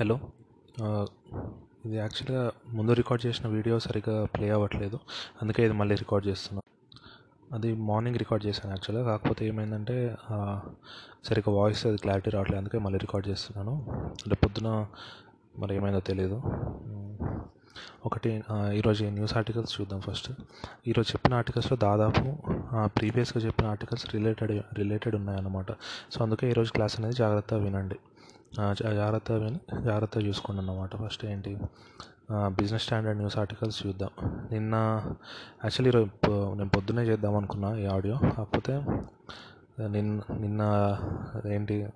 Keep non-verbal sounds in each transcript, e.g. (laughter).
Hello. ఇది యాక్చువల్గా ముందు రికార్డ్ చేసిన వీడియో సరిగ్గా ప్లే అవ్వట్లేదు. అందుకే ఇది మళ్ళీ రికార్డ్ చేస్తున్నాను అది మార్నింగ్ రికార్డ్ చేశాను యాక్చువల్గా కాకపోతే ఏమైందంటే సరిగ్గా వాయిస్ అది క్లారిటీ రావట్లేదు. అందుకే మళ్ళీ రికార్డ్ చేస్తున్నాను. అంటే పొద్దున మరి ఏమైందో తెలియదు ఒకటి ఈరోజు న్యూస్ ఆర్టికల్స్ చూద్దాం ఫస్ట్ ఈరోజు చెప్పిన ఆర్టికల్స్లో దాదాపు ప్రీవియస్గా చెప్పిన ఆర్టికల్స్ రిలేటెడ్ రిలేటెడ్ ఉన్నాయన్నమాట. సో అందుకే ఈరోజు క్లాస్ అనేది జాగ్రత్తగా వినండి. జాగ్రత్తగా జాగ్రత్తగా చూసుకోండి అన్నమాట ఫస్ట్ ఏంటి? బిజినెస్ స్టాండర్డ్ న్యూస్ ఆర్టికల్స్ చూద్దాం. నిన్న యాక్చువల్లీ ఈరోజు నేను పొద్దున్నే చేద్దాం అనుకున్నా ఈ ఆడియో. కాకపోతే నిన్న నిన్న ఏంటి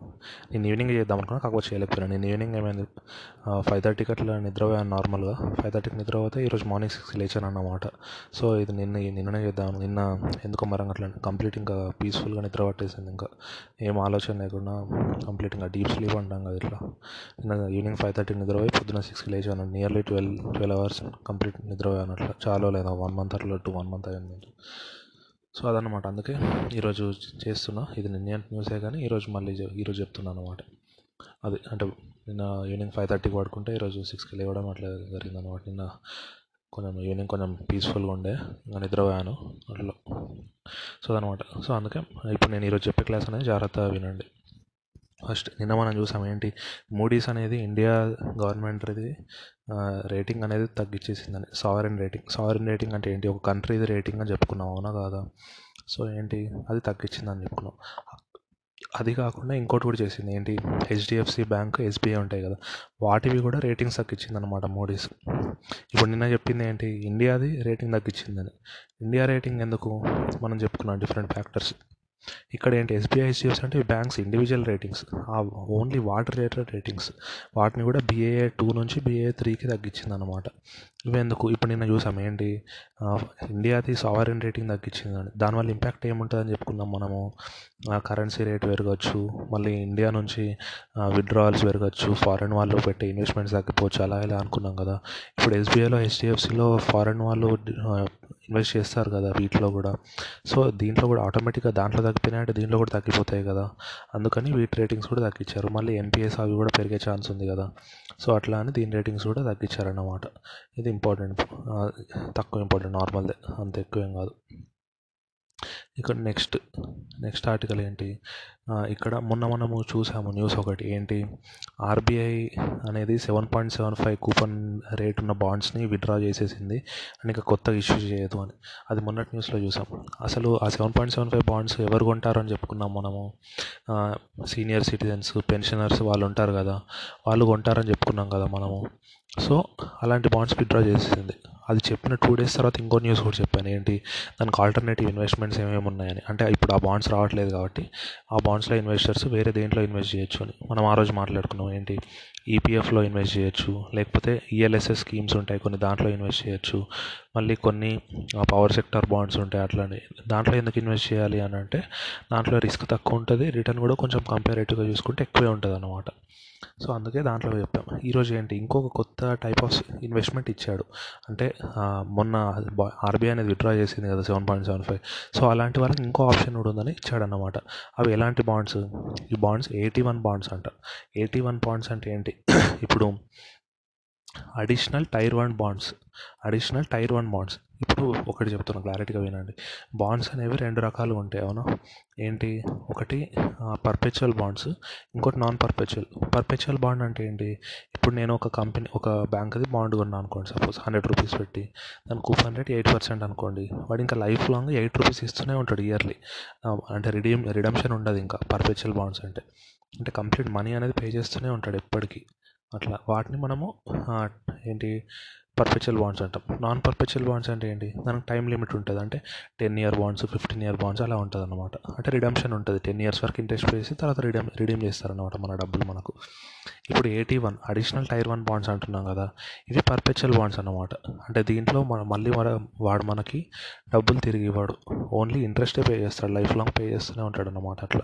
నేను ఈవినింగ్ చేద్దాం అనుకున్నా కాకపోతే చేయలేకపోయాను. నిన్న ఈవినింగ్ ఏమైంది? ఫైవ్ థర్టీకి అట్లా నిద్రపోయాను నార్మల్గా ఫైవ్ థర్టీకి నిద్రపోతే ఈరోజు మార్నింగ్ సిక్స్కి లేచాను అన్నమాట సో ఇది నిన్న నిన్ననే చేద్దాం. నిన్న ఎందుకో మరంగా అట్లా కంప్లీట్ ఇంకా పీస్ఫుల్గా నిద్ర పట్టేసింది ఇంకా. ఏం ఆలోచన లేకుండా కంప్లీట్ ఇంకా డీప్ స్లీప్ అంటాం కదా ఇట్లా. నిన్న ఈవినింగ్ ఫైవ్ థర్టీకి నిద్రపోయి పొద్దున్న సిక్స్కి లేచాను. Nearly twelve twelve hours complete నిద్రపోయాను అట్లా. చాలా లేదా? వన్ మంత్ అట్లా టూ వన్ మంత్ అయింది. సో అదనమాట అందుకే ఈరోజు చేస్తున్నా. ఇది నిన్న న్యూసే కానీ ఈరోజు మళ్ళీ ఈరోజు చెప్తున్నాను అనమాట అది అంటే నిన్న ఈవినింగ్ ఫైవ్ థర్టీకి పడుకుంటే ఈరోజు సిక్స్కి లేవడం అట్లా జరిగింది అనమాట నిన్న కొంచెం ఈవినింగ్ కొంచెం పీస్ఫుల్గా ఉండే ఇంకా నిద్రపోయాను. అట్లా. సో అనమాట సో అందుకే ఇప్పుడు నేను ఈరోజు చెప్పే క్లాస్ అనేది జాగ్రత్తగా వినండి. ఫస్ట్ నిన్న మనం చూసాం ఏంటి? మూడీస్ అనేది ఇండియా గవర్నమెంట్ది రేటింగ్ అనేది తగ్గించేసిందని సావరెన్ రేటింగ్ సావరెన్ రేటింగ్ అంటే ఏంటి? ఒక కంట్రీది రేటింగ్ అని చెప్పుకున్నాం అవునా కాదా? సో ఏంటి? అది తగ్గించిందని చెప్పుకున్నాం. అది కాకుండా ఇంకోటి కూడా చేసింది. ఏంటి? హెచ్డిఎఫ్సి బ్యాంక్ ఎస్బీఐ ఉంటాయి కదా వాటివి కూడా రేటింగ్స్ తగ్గించింది అనమాట మోడీస్ ఇప్పుడు నిన్న చెప్పింది ఏంటి? ఇండియాది రేటింగ్ తగ్గించిందని ఇండియా రేటింగ్ ఎందుకు? మనం చెప్పుకున్నాం డిఫరెంట్ ఫ్యాక్టర్స్ ఇక్కడ ఏంటి ఎస్బీఐ హెచ్డిఎఫ్సి అంటే banks individual ratings only water related ratings వాటిని కూడా బీఏఏ టూ నుంచి బీఏఏ త్రీకి తగ్గించింది అనమాట ఇవెందుకు ఇప్పుడు నిన్న చూసాం ఏంటి? ఇండియాది సావరెన్ రేటింగ్ తగ్గించిందని దానివల్ల ఇంపాక్ట్ ఏముంటుందని చెప్పుకున్నాం మనము. కరెన్సీ రేట్ పెరగచ్చు. మళ్ళీ ఇండియా నుంచి విత్డ్రావల్స్ పెరగచ్చు. ఫారెన్ వాళ్ళు పెట్టే ఇన్వెస్ట్మెంట్స్ తగ్గిపోవచ్చు. అలా ఇలా అనుకున్నాం కదా. ఇప్పుడు ఎస్బీఐలో హెచ్డిఎఫ్సిలో ఫారెన్ వాళ్ళు ఇన్వెస్ట్ చేస్తారు కదా వీటిలో కూడా. సో దీంట్లో కూడా ఆటోమేటిక్గా దాంట్లో తగ్గిపోయినాయంటే దీంట్లో కూడా తగ్గిపోతాయి కదా. అందుకని వీటి రేటింగ్స్ కూడా తగ్గించారు. మళ్ళీ ఎన్పిఎస్ అవి కూడా పెరిగే ఛాన్స్ ఉంది కదా. సో అట్లా అని దీని రేటింగ్స్ కూడా తగ్గించారన్నమాట. ఇది ఇంపార్టెంట్. తక్కువ ఇంపార్టెంట్. నార్మల్దే. అంత ఎక్కువ ఏం కాదు. ఇక్కడ నెక్స్ట్ నెక్స్ట్ ఆర్టికల్ ఏంటి? ఇక్కడ మొన్న మనము చూసాము న్యూస్ ఒకటి. ఏంటి? ఆర్బీఐ అనేది seven point seven five coupon rate ఉన్న బాండ్స్ని విత్డ్రా చేసేసింది అండ్ ఇంకా కొత్త ఇష్యూ చేయదు అని. అది మొన్నటి న్యూస్లో చూసాం. అసలు ఆ seven point seven five bonds ఎవరు కొంటారు అని చెప్పుకున్నాం మనము. సీనియర్ సిటిజన్స్ పెన్షనర్స్ వాళ్ళు ఉంటారు కదా వాళ్ళు కొంటారని చెప్పుకున్నాం కదా మనము. సో అలాంటి బాండ్స్ విత్డ్రా చేసేసింది. అది చెప్పిన టూ డేస్ తర్వాత ఇంకో న్యూస్ కూడా చెప్పాను. ఏంటి? దానికి ఆల్టర్నేటివ్ ఇన్వెస్ట్మెంట్స్ ఏమేమి ఉన్నాయని అంటే ఇప్పుడు ఆ బాండ్స్ రావట్లేదు కాబట్టి ఆ బాండ్స్లో ఇన్వెస్టర్స్ వేరే దేంట్లో ఇన్వెస్ట్ చేయొచ్చు అని. మనం ఆ రోజు మాట్లాడుకున్నాం ఏంటి? ఈపీఎఫ్లో ఇన్వెస్ట్ చేయొచ్చు. లేకపోతే ఈఎల్ఎస్ఎస్ స్కీమ్స్ ఉంటాయి కొన్ని దాంట్లో ఇన్వెస్ట్ చేయొచ్చు. మళ్ళీ కొన్ని పవర్ సెక్టర్ బాండ్స్ ఉంటాయి అట్లాంటి దాంట్లో ఎందుకు ఇన్వెస్ట్ చేయాలి అని అంటే దాంట్లో రిస్క్ తక్కువ ఉంటుంది. రిటర్న్ కూడా కొంచెం కంపారేటివ్గా చూసుకుంటే ఎక్కువే ఉంటుంది అన్నమాట సో అందుకే దాంట్లో చెప్పాం. ఈరోజు ఏంటి? ఇంకొక కొత్త టైప్ ఆఫ్ ఇన్వెస్ట్మెంట్ ఇచ్చాడు. అంటే మొన్న ఆర్బీఐ అనేది విత్డ్రా చేసింది కదా seven point seven five so అలాంటి వాళ్ళకి ఇంకో ఆప్షన్ కూడా ఉందని ఇచ్చాడన్నమాట. అవి ఎలాంటి బాండ్స్ ఈ బాండ్స్ ఎయిటీ వన్ బాండ్స్ అంట. ఎయిటీ వన్ బాండ్స్ అంటే ఏంటి? (coughs) ఇప్పుడు additional tier one bonds additional tier one bonds ఇప్పుడు ఒకటి చెప్తున్నాను క్లారిటీగా వినండి. బాండ్స్ అనేవి రెండు రకాలు ఉంటాయి అవునా? ఏంటి? ఒకటి పర్పెచువల్ బాండ్స్ ఇంకోటి నాన్ పర్పెచువల్ పర్పెచువల్ బాండ్ అంటే ఏంటి? ఇప్పుడు నేను ఒక కంపెనీ ఒక బ్యాంక్ది బాండ్ కొన్నాను అనుకోండి సపోజ్ హండ్రెడ్ రూపీస్ పెట్టి దాని కూపన్ రేట్ ఎయిట్ పర్సెంట్ అనుకోండి. వాడు ఇంకా లైఫ్ లాంగ్ ఎయిట్ రూపీస్ ఇస్తూనే ఉంటాడు ఇయర్లీ. అంటే రిడీమ్ రిడమ్షన్ ఉండదు ఇంకా పర్పెచువల్ బాండ్స్ అంటే. అంటే కంప్లీట్ మనీ అనేది పే చేస్తూనే ఉంటాడు ఎప్పటికీ. అట్లా వాటిని మనము ఏంటి? పర్పెచువల్ బాండ్స్ అంటాం. నాన్ పర్పెచువల్ బాండ్స్ అంటే ఏంటి? దానికి టైం లిమిట్ ఉంటుంది. అంటే ten year bonds fifteen year bonds అలా ఉంటుంది అనమాట అంటే రిడమ్షన్ ఉంటుంది. టెన్ ఇయర్స్ వరకు ఇంట్రెస్ట్ వేసి తర్వాత రిడమ్ రిడీమ్ చేస్తారనమాట మన డబ్బులు మనకు. ఇప్పుడు eighty one additional tier one bonds అంటున్నాం కదా ఇవి పర్పెచువల్ బాండ్స్ అనమాట అంటే దీంట్లో మన మళ్ళీ మన వాడు మనకి డబ్బులు తిరిగి ఇవ్వడు. ఓన్లీ ఇంట్రెస్టే పే చేస్తాడు. లైఫ్ లాంగ్ పే చేస్తూనే ఉంటాడు అనమాట అట్లా.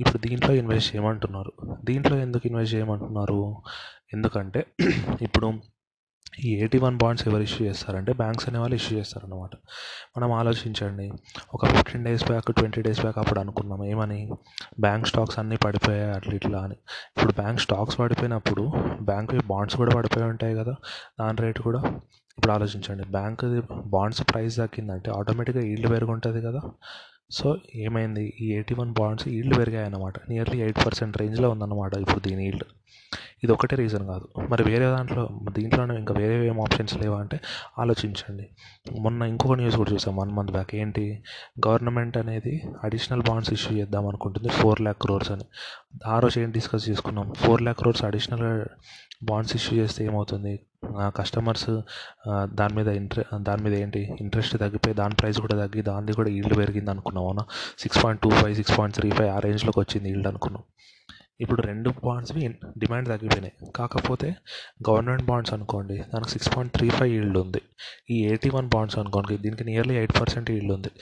ఇప్పుడు దీంట్లో ఇన్వెస్ట్ చేయమంటున్నారు. దీంట్లో ఎందుకు ఇన్వెస్ట్ చేయమంటున్నారు? ఎందుకంటే (clears throat) ఇప్పుడు ఈ ఎయిటీ వన్ బాండ్స్ ఎవరు ఇష్యూ చేస్తారంటే బ్యాంక్స్ అనేవాళ్ళు ఇష్యూ చేస్తారన్నమాట. మనం ఆలోచించండి. ఒక fifteen days back twenty days back అప్పుడు అనుకున్నాం ఏమని? బ్యాంక్ స్టాక్స్ అన్నీ పడిపోయాయి అట్లా ఇట్లా అని. ఇప్పుడు బ్యాంక్ స్టాక్స్ పడిపోయినప్పుడు బ్యాంక్ బాండ్స్ కూడా పడిపోయి ఉంటాయి కదా దాని రేటు కూడా. ఇప్పుడు ఆలోచించండి బ్యాంక్ బాండ్స్ ప్రైస్ తగ్గిందంటే ఆటోమేటిక్గా ఈల్డ్ పెరుగుంటుంది కదా. సో ఏమైంది? ఈ ఎయిటీ వన్ బాండ్స్ ఈల్డ్ పెరిగాయి అన్నమాట నియర్లీ ఎయిట్ పర్సెంట్ రేంజ్లో ఉందన్నమాట ఇప్పుడు దీని ఈల్డ్. ఇది ఒకటే రీజన్ కాదు. మరి వేరే దాంట్లో దీంట్లోనే ఇంకా వేరే ఏం ఆప్షన్స్ లేవా అంటే ఆలోచించండి. మొన్న ఇంకొక న్యూస్ కూడా చూసాం వన్ మంత్ బ్యాక్. ఏంటి? గవర్నమెంట్ అనేది అడిషనల్ బాండ్స్ ఇష్యూ చేద్దాం అనుకుంటుంది ఫోర్ ల్యాక్ క్రోర్స్ అని. ఆ రోజు ఏం డిస్కస్ చేసుకున్నాం? Four lakh crores additional bonds issue చేస్తే ఏమవుతుంది? కస్టమర్స్ దాని మీద ఇంట్రె దాని మీద ఏంటి ఇంట్రెస్ట్ తగ్గిపోయి దాని ప్రైస్ కూడా తగ్గి దానిది కూడా ఈల్డ్ పెరిగింది అనుకున్నాం అవునా? Six point two five six point three five ఆ రేంజ్లోకి వచ్చింది ఈల్డ్ అనుకున్నాం ఇప్పుడు రెండు బాండ్స్వి డిమాండ్ తగ్గిపోయినాయి. కాకపోతే గవర్నమెంట్ బాండ్స్ అనుకోండి దానికి six point three five yield ఉంది. ఈ ఎయిటీ వన్ బాండ్స్ అనుకోండి దీనికి నియర్లీ ఎయిట్ పర్సెంట్ ఈల్డ్ ఉంది.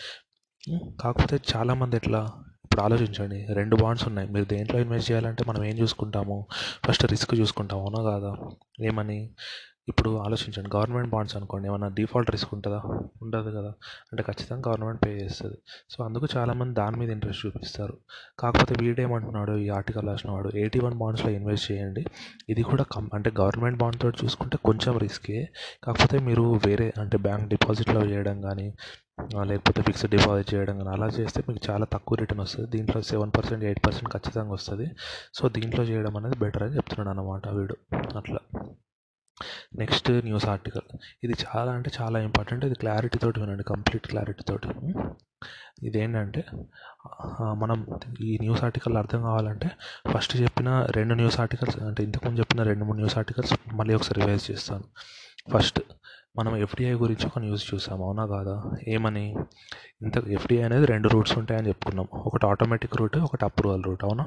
కాకపోతే చాలామంది ఎట్లా? ఇప్పుడు ఆలోచించండి రెండు బాండ్స్ ఉన్నాయి. మీరు దేంట్లో ఇన్వెస్ట్ చేయాలంటే మనం ఏం చూసుకుంటాము? ఫస్ట్ రిస్క్ చూసుకుంటాము అవునా కాదా? ఏమని? ఇప్పుడు ఆలోచించండి. గవర్నమెంట్ బాండ్స్ అనుకోండి ఏమైనా డిఫాల్ట్ రిస్క్ ఉంటుందా? ఉండదు కదా. అంటే ఖచ్చితంగా గవర్నమెంట్ పే చేస్తుంది. సో అందుకు చాలామంది దాని మీద ఇంట్రెస్ట్ చూపిస్తారు. కాకపోతే వీడేమంటున్నాడు ఈ ఆర్టికల్ రాసిన వాడు ఎయిటీ వన్ బాండ్స్లో ఇన్వెస్ట్ చేయండి. ఇది కూడా కం అంటే గవర్నమెంట్ బాండ్ తోటి చూసుకుంటే కొంచెం రిస్కే. కాకపోతే మీరు వేరే అంటే బ్యాంక్ డిపాజిట్లో చేయడం కానీ లేకపోతే ఫిక్స్డ్ డిపాజిట్ చేయడం కానీ అలా చేస్తే మీకు చాలా తక్కువ రిటర్న్ వస్తుంది. దీంట్లో సెవెన్ పర్సెంట్ ఎయిట్ పర్సెంట్ ఖచ్చితంగా వస్తుంది. సో దీంట్లో చేయడం అనేది బెటర్ అని చెప్తున్నాడు అనమాట వీడు. అట్లా. Next news article. ఇది చాలా అంటే చాలా ఇంపార్టెంట్. ఇది క్లారిటీతోటి వినండి కంప్లీట్ క్లారిటీ తోటి. ఇదేంటంటే మనం ఈ న్యూస్ ఆర్టికల్ అర్థం కావాలంటే ఫస్ట్ చెప్పిన రెండు న్యూస్ ఆర్టికల్స్ అంటే ఇంతకుముందు చెప్పిన రెండు మూడు న్యూస్ ఆర్టికల్స్ మళ్ళీ ఒకసారి రివైజ్ చేస్తాను. ఫస్ట్ మనం ఎఫ్డిఐ గురించి ఒక న్యూస్ చూసాం అవునా కాదా? ఏమని? ఇంత ఎఫ్డిఐ అనేది రెండు రూట్స్ ఉంటాయని చెప్పుకున్నాం. ఒకటి ఆటోమేటిక్ రూట్ ఒకటి అప్రూవల్ రూట్ అవునా?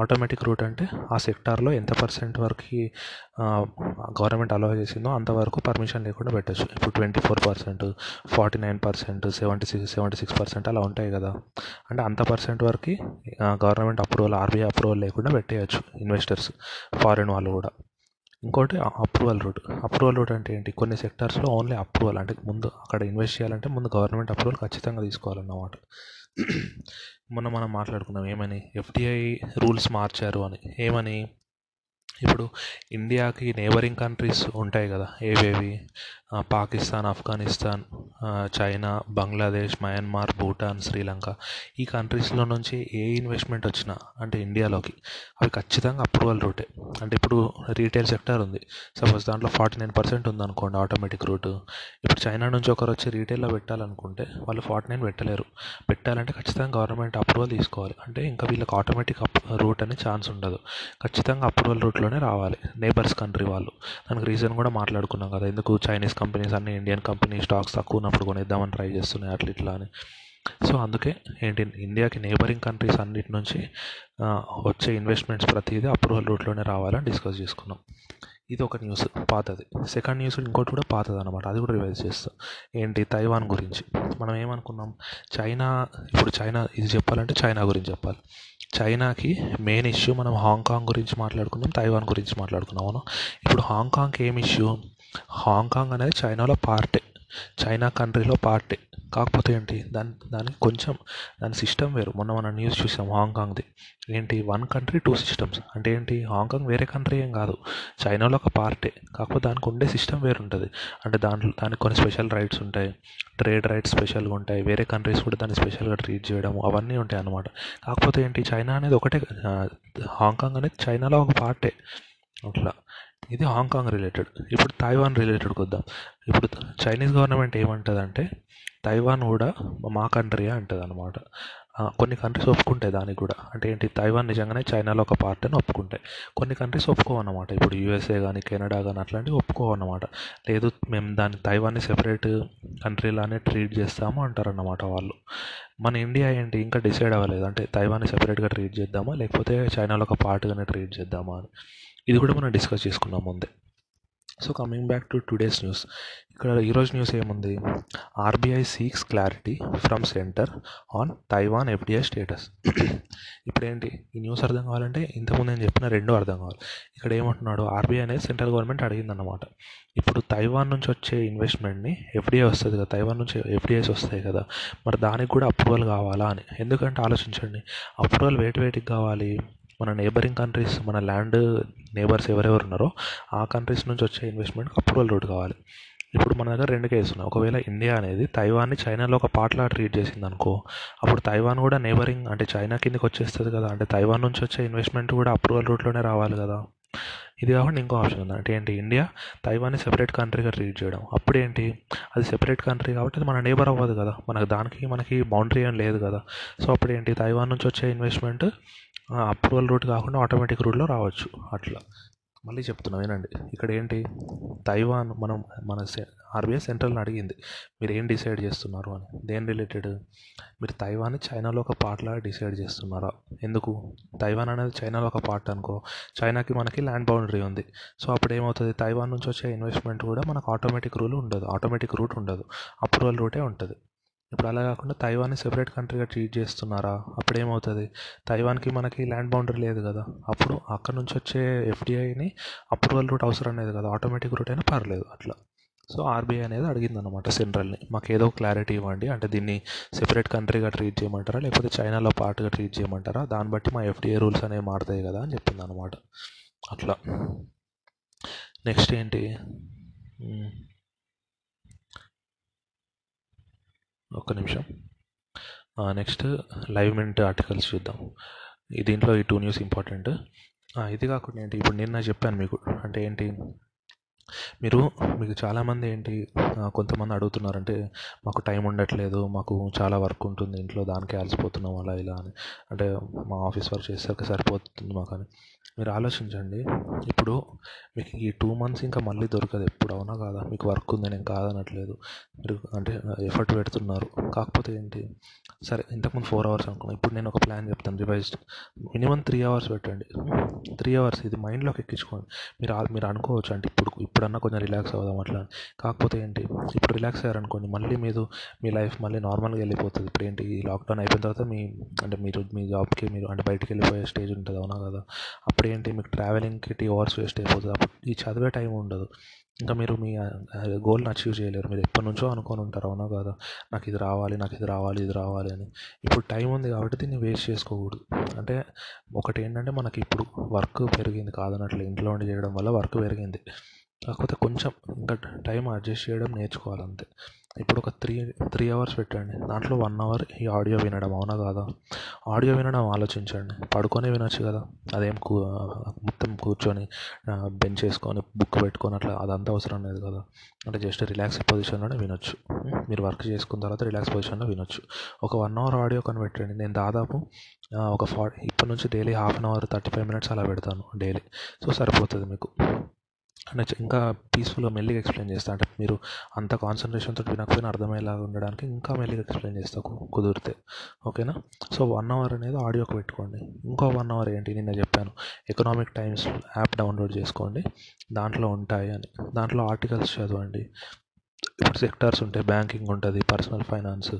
ఆటోమేటిక్ రూట్ అంటే ఆ సెక్టార్లో ఎంత పర్సెంట్ వరకు గవర్నమెంట్ అలౌ చేసిందో అంతవరకు పర్మిషన్ లేకుండా పెట్టచ్చు. ఇప్పుడు twenty four percent forty nine percent seventy six seventy six percent అలా ఉంటాయి కదా. అంటే అంత పర్సెంట్ వరకు గవర్నమెంట్ అప్రూవల్ ఆర్బీఐ అప్రూవల్ లేకుండా పెట్టేయచ్చు ఇన్వెస్టర్స్ ఫారిన్ వాళ్ళు కూడా. ఇంకోటి అప్రూవల్ రూట్ అప్రూవల్ రూట్ అంటే ఏంటి? కొన్ని సెక్టార్స్లో ఓన్లీ అప్రూవల్ అంటే ముందు అక్కడ ఇన్వెస్ట్ చేయాలంటే ముందు గవర్నమెంట్ అప్రూవల్ ఖచ్చితంగా తీసుకోవాలన్నమాట. (clears throat) మొన్న మనం మాట్లాడుకున్నాం ఏమని? ఎఫ్డిఐ రూల్స్ మార్చారు అని. ఏమని? ఇప్పుడు ఇండియాకి నేబరింగ్ కంట్రీస్ ఉంటాయి కదా ఏవేవి? Pakistan Afghanistan China Bangladesh Myanmar Bhutan Sri Lanka. ఈ కంట్రీస్లో నుంచి ఏ ఇన్వెస్ట్మెంట్ వచ్చినా అంటే ఇండియాలోకి అవి ఖచ్చితంగా అప్రూవల్ రూటే అంటే ఇప్పుడు రీటైల్ సెక్టర్ ఉంది. సపోజ్ దాంట్లో ఫార్టీ నైన్ పర్సెంట్ ఉందనుకోండి ఆటోమేటిక్ రూట్ ఇప్పుడు చైనా నుంచి ఒకరు వచ్చి రీటైల్లో పెట్టాలనుకుంటే వాళ్ళు ఫార్టీ నైన్ పెట్టలేరు. పెట్టాలంటే ఖచ్చితంగా గవర్నమెంట్ అప్రూవల్ తీసుకోవాలి. అంటే ఇంకా వీళ్ళకి ఆటోమేటిక్ అప్ రూట్ అనే ఛాన్స్ ఉండదు. ఖచ్చితంగా అప్రూవల్ రూట్లో రూట్లోనే రావాలి. నేబర్స్ కంట్రీ వాళ్ళు. దానికి రీజన్ కూడా మాట్లాడుకున్నాం కదా. ఎందుకు చైనీస్ కంపెనీస్ అన్ని ఇండియన్ కంపెనీ స్టాక్స్ తక్కువ ఉన్నప్పుడు కొనేద్దామని ట్రై చేస్తున్నాయి అట్లా ఇట్లా అని. సో అందుకే ఏంటి ఇండియాకి నేబరింగ్ కంట్రీస్ అన్నిటి నుంచి వచ్చే ఇన్వెస్ట్మెంట్స్ ప్రతిదీ అప్రూవల్ రూట్లోనే రావాలని డిస్కస్ చేసుకున్నాం. ఇది ఒక న్యూస్ పాతది. సెకండ్ న్యూస్ ఇంకోటి కూడా పాతది అనమాట అది కూడా రివైజ్ చేస్తాం. ఏంటి? తైవాన్ గురించి. మనం ఏమనుకున్నాం? చైనా ఇప్పుడు చైనా ఇది చెప్పాలంటే చైనా గురించి చెప్పాలి. చైనాకి మెయిన్ ఇష్యూ మనం హాంకాంగ్ గురించి మాట్లాడుకున్నాం తైవాన్ గురించి మాట్లాడుకున్నాం. అవును? ఇప్పుడు హాంకాంగ్కి ఏం ఇష్యూ? హాంకాంగ్ అనేది చైనాలో పార్టే. చైనా కంట్రీలో పార్టే. కాకపోతే ఏంటి దాని దానికి కొంచెం దాని సిస్టమ్ వేరు. మొన్న మన న్యూస్ చూసాం హాంకాంగ్ది. ఏంటి వన్ కంట్రీ టూ సిస్టమ్స్. అంటే ఏంటి హాంకాంగ్ వేరే కంట్రీ ఏం కాదు. చైనాలో ఒక పార్టే. కాకపోతే దానికి ఉండే సిస్టమ్ వేరు ఉంటుంది అంటే దాంట్లో దానికి కొన్ని స్పెషల్ రైట్స్ ఉంటాయి. ట్రేడ్ రైట్స్ స్పెషల్గా ఉంటాయి. వేరే కంట్రీస్ కూడా దాన్ని స్పెషల్గా ట్రీట్ చేయడం అవన్నీ ఉంటాయి అన్నమాట. కాకపోతే ఏంటి చైనా అనేది ఒకటే హాంకాంగ్ అనేది చైనాలో ఒక పార్టే. అట్లా. ఇది హాంకాంగ్ రిలేటెడ్ ఇప్పుడు తైవాన్ రిలేటెడ్కి వద్దాం ఇప్పుడు చైనీస్ గవర్నమెంట్ ఏమంటుంది తైవాన్ కూడా మా కంట్రీయే అంటుంది అనమాట కొన్ని కంట్రీస్ ఒప్పుకుంటాయి దానికి కూడా. అంటే ఏంటి తైవాన్ నిజంగానే చైనాలో ఒక పార్ట్ అని ఒప్పుకుంటాయి. కొన్ని కంట్రీస్ ఒప్పుకోవన్నమాట. ఇప్పుడు యూఎస్ఏ కానీ కెనడా కానీ అట్లాంటివి ఒప్పుకోవన్నమాట. లేదు మేము దాన్ని తైవాన్ని సెపరేట్ కంట్రీలానే ట్రీట్ చేస్తాము అంటారన్నమాట వాళ్ళు. మన ఇండియా ఏంటి ఇంకా డిసైడ్ అవ్వలేదు. అంటే తైవాన్ని సెపరేట్గా ట్రీట్ చేద్దామా లేకపోతే చైనాలో ఒక పార్ట్గానే ట్రీట్ చేద్దామా అని. ఇది కూడా మనం డిస్కస్ చేసుకున్నాం ముందే. So coming back to today's news ఇక్కడ ఈరోజు న్యూస్ ఏముంది? RBI seeks clarity from centre on Taiwan FDI status ఇప్పుడేంటి? ఈ న్యూస్ అర్థం కావాలంటే ఇంతకుముందు నేను చెప్పిన రెండు అర్థం కావాలి. ఇక్కడ ఏమంటున్నాడు? ఆర్బీఐ అనేది సెంట్రల్ గవర్నమెంట్ అడిగిందన్నమాట. ఇప్పుడు తైవాన్ నుంచి వచ్చే ఇన్వెస్ట్మెంట్ని ఎఫ్డిఐ వస్తుంది కదా తైవాన్ నుంచి ఎఫ్డిఐస్ వస్తాయి కదా మరి దానికి కూడా అప్రూవల్ కావాలా అని? ఎందుకంటే ఆలోచించండి. అప్రూవల్ వేటి వేటికి కావాలి? మన నేబరింగ్ కంట్రీస్ మన ల్యాండ్ నేబర్స్ ఎవరెవరు ఉన్నారో ఆ కంట్రీస్ నుంచి వచ్చే ఇన్వెస్ట్మెంట్ అప్రూవల్ రూట్ కావాలి. ఇప్పుడు మన దగ్గర రెండు కేసులు ఉన్నాయి. ఒకవేళ ఇండియా అనేది తైవాన్ని చైనాలో ఒక పార్ట్లా ట్రీట్ చేసింది అనుకో అప్పుడు తైవాన్ కూడా నేబరింగ్ అంటే చైనా కిందకి వచ్చేస్తుంది కదా అంటే తైవాన్ నుంచి వచ్చే ఇన్వెస్ట్మెంట్ కూడా అప్రూవల్ రూట్లోనే రావాలి కదా. ఇది కాకుండా ఇంకో ఆప్షన్ ఉంది అంటే ఏంటి? ఇండియా తైవాన్ని సెపరేట్ కంట్రీగా ట్రీట్ చేయడం. అప్పుడు ఏంటి? అది సెపరేట్ కంట్రీ కాబట్టి అది మన నేబర్ అవ్వదు కదా. మనకు దానికి మనకి బౌండరీ ఏం లేదు కదా. సో అప్పుడు ఏంటి? తైవాన్ నుంచి వచ్చే ఇన్వెస్ట్మెంట్ అప్రూవల్ రూట్ కాకుండా ఆటోమేటిక్ రూట్లో రావచ్చు. అట్లా. మళ్ళీ చెప్తున్నా వినండి. ఇక్కడ ఏంటి? తైవాన్ మనం మన ఆర్బీఐ సెంట్రల్ని అడిగింది. మీరు ఏం డిసైడ్ చేస్తున్నారు అని. దేని రిలేటెడ్? మీరు తైవాన్ని చైనాలో ఒక పార్ట్ లాగా డిసైడ్ చేస్తున్నారా? ఎందుకు? తైవాన్ అనేది చైనాలో ఒక పార్ట్ అనుకో. చైనాకి మనకి ల్యాండ్ బౌండరీ ఉంది. సో అప్పుడు ఏమవుతుంది తైవాన్ నుంచి వచ్చే ఇన్వెస్ట్మెంట్ కూడా మనకు ఆటోమేటిక్ రూల్ ఉండదు. ఆటోమేటిక్ రూట్ ఉండదు. అప్రూవల్ రూటే ఉంటుంది. ఇప్పుడు అలా కాకుండా తైవాన్ని సెపరేట్ కంట్రీగా ట్రీట్ చేస్తున్నారా? అప్పుడు ఏమవుతుంది తైవాన్కి మనకి ల్యాండ్ బౌండరీ లేదు కదా. అప్పుడు అక్కడ నుంచి వచ్చే ఎఫ్డిఐని అప్రూవల్ రూట్ అవసరం లేదు కదా. ఆటోమేటిక్ రూట్ అయినా పర్లేదు అట్లా. సో ఆర్బీఐ అనేది అడిగింది అనమాట సెంట్రల్ని. మాకు ఏదో క్లారిటీ ఇవ్వండి. అంటే దీన్ని సెపరేట్ కంట్రీగా ట్రీట్ చేయమంటారా? లేకపోతే చైనాలో పార్ట్గా ట్రీట్ చేయమంటారా? దాన్ని బట్టి మా ఎఫ్డిఐ రూల్స్ అనేవి మారుతాయి కదా అని చెప్పింది అనమాట అట్లా. నెక్స్ట్ ఏంటి? ఒక్క నిమిషం. నెక్స్ట్ లైవ్ మినిట్ ఆర్టికల్స్ చూద్దాం. దీంట్లో ఈ టూ న్యూస్ ఇంపార్టెంట్. ఇది కాకుండా ఏంటి? ఇప్పుడు నిన్న చెప్పాను మీకు. అంటే ఏంటి? మీరు మీకు చాలామంది ఏంటి కొంతమంది అడుగుతున్నారంటే మాకు టైం ఉండట్లేదు మాకు చాలా వర్క్ ఉంటుంది ఇంట్లో దానికే అలసిపోతున్నాం అలా ఇలా అని. అంటే మా ఆఫీస్ వర్క్ చేసేసరికి సరిపోతుంది మాకు అని మీరు ఆలోచించండి. ఇప్పుడు మీకు ఈ టూ మంత్స్ ఇంకా మళ్ళీ దొరకదు. ఎప్పుడు అవునా కాదా? మీకు వర్క్ ఉంది నేను కాదనట్లేదు. మీరు అంటే ఎఫర్ట్ పెడుతున్నారు. కాకపోతే ఏంటి? సరే ఇంతకుముందు ఫోర్ అవర్స్ అనుకున్నాను ఇప్పుడు నేను ఒక ప్లాన్ చెప్తాను. రివైజ్డ్ మినిమం త్రీ అవర్స్ పెట్టండి. త్రీ అవర్స్ ఇది మైండ్లోకి ఎక్కించుకోండి. మీరు మీరు అనుకోవచ్చు అంటే ఇప్పుడు ఇప్పుడన్నా కొంచెం రిలాక్స్ అవుదాం అట్లా. కాకపోతే ఏంటి? ఇప్పుడు రిలాక్స్ అయ్యారనుకోండి మళ్ళీ మీరు మీ లైఫ్ మళ్ళీ నార్మల్గా వెళ్ళిపోతుంది. ఇప్పుడు ఏంటి? ఈ లాక్డౌన్ అయిపోయిన తర్వాత మీ అంటే మీరు మీ జాబ్కి మీరు అంటే బయటికి వెళ్ళిపోయే స్టేజ్ ఉంటుంది అవునా కదా? అప్పుడు ఏంటి? మీకు ట్రావెలింగ్కి టీ అవర్స్ వేస్ట్ అయిపోతుంది. అప్పుడు ఈ చదివే టైం ఉండదు. ఇంకా మీరు మీ గోల్ని అచీవ్ చేయలేరు. మీరు ఎప్పటి నుంచో అనుకొని ఉంటారు అవునా కదా? నాకు ఇది రావాలి నాకు ఇది రావాలి ఇది రావాలి అని. ఇప్పుడు టైం ఉంది కాబట్టి దీన్ని వేస్ట్ చేసుకోకూడదు. అంటే ఒకటి ఏంటంటే మనకి ఇప్పుడు వర్క్ పెరిగింది కాదన్నట్లు ఇంట్లో ఉండి చేయడం వల్ల వర్క్ పెరిగింది. కాకపోతే కొంచెం ఇంకా టైం అడ్జస్ట్ చేయడం నేర్చుకోవాలి అంతే. ఇప్పుడు ఒక త్రీ త్రీ అవర్స్ పెట్టండి. దాంట్లో వన్ అవర్ ఈ ఆడియో వినడం అవునా కాదా? ఆడియో వినడం ఆలోచించండి. పడుకొని వినొచ్చు కదా. అదేం కూ మొత్తం కూర్చొని బెంచ్ వేసుకొని బుక్ పెట్టుకొని అట్లా అదంతా అవసరం లేదు కదా. అంటే జస్ట్ రిలాక్స్ పొజిషన్లోనే వినొచ్చు. మీరు వర్క్ చేసుకున్న తర్వాత రిలాక్స్ పొజిషన్లో వినొచ్చు. ఒక వన్ అవర్ ఆడియో కొని పెట్టండి నేను దాదాపు ఒక ఫార్ ఇప్పటి నుంచి daily half an hour thirty five minutes అలా పెడతాను డైలీ. సో సరిపోతుంది మీకు. అంటే ఇంకా పీస్ఫుల్గా మెల్లిగా ఎక్స్ప్లెయిన్ చేస్తా. అంటే మీరు అంత కాన్సన్ట్రేషన్తో వినకపోయినా అర్థమయ్యేలాగా ఉండడానికి ఇంకా మెల్లిగా ఎక్స్ప్లెయిన్ చేస్తా కుదిరితే. ఓకేనా? సో వన్ అవర్ అనేది ఆడియోకి పెట్టుకోండి. ఇంకో వన్ అవర్ ఏంటి? నిన్న చెప్పాను. ఎకనామిక్ టైమ్స్ యాప్ డౌన్లోడ్ చేసుకోండి. దాంట్లో ఉంటాయి అని. దాంట్లో ఆర్టికల్స్ చదవండి. ఇప్పుడు సెక్టార్స్ ఉంటాయి. బ్యాంకింగ్ ఉంటుంది. పర్సనల్ ఫైనాన్స్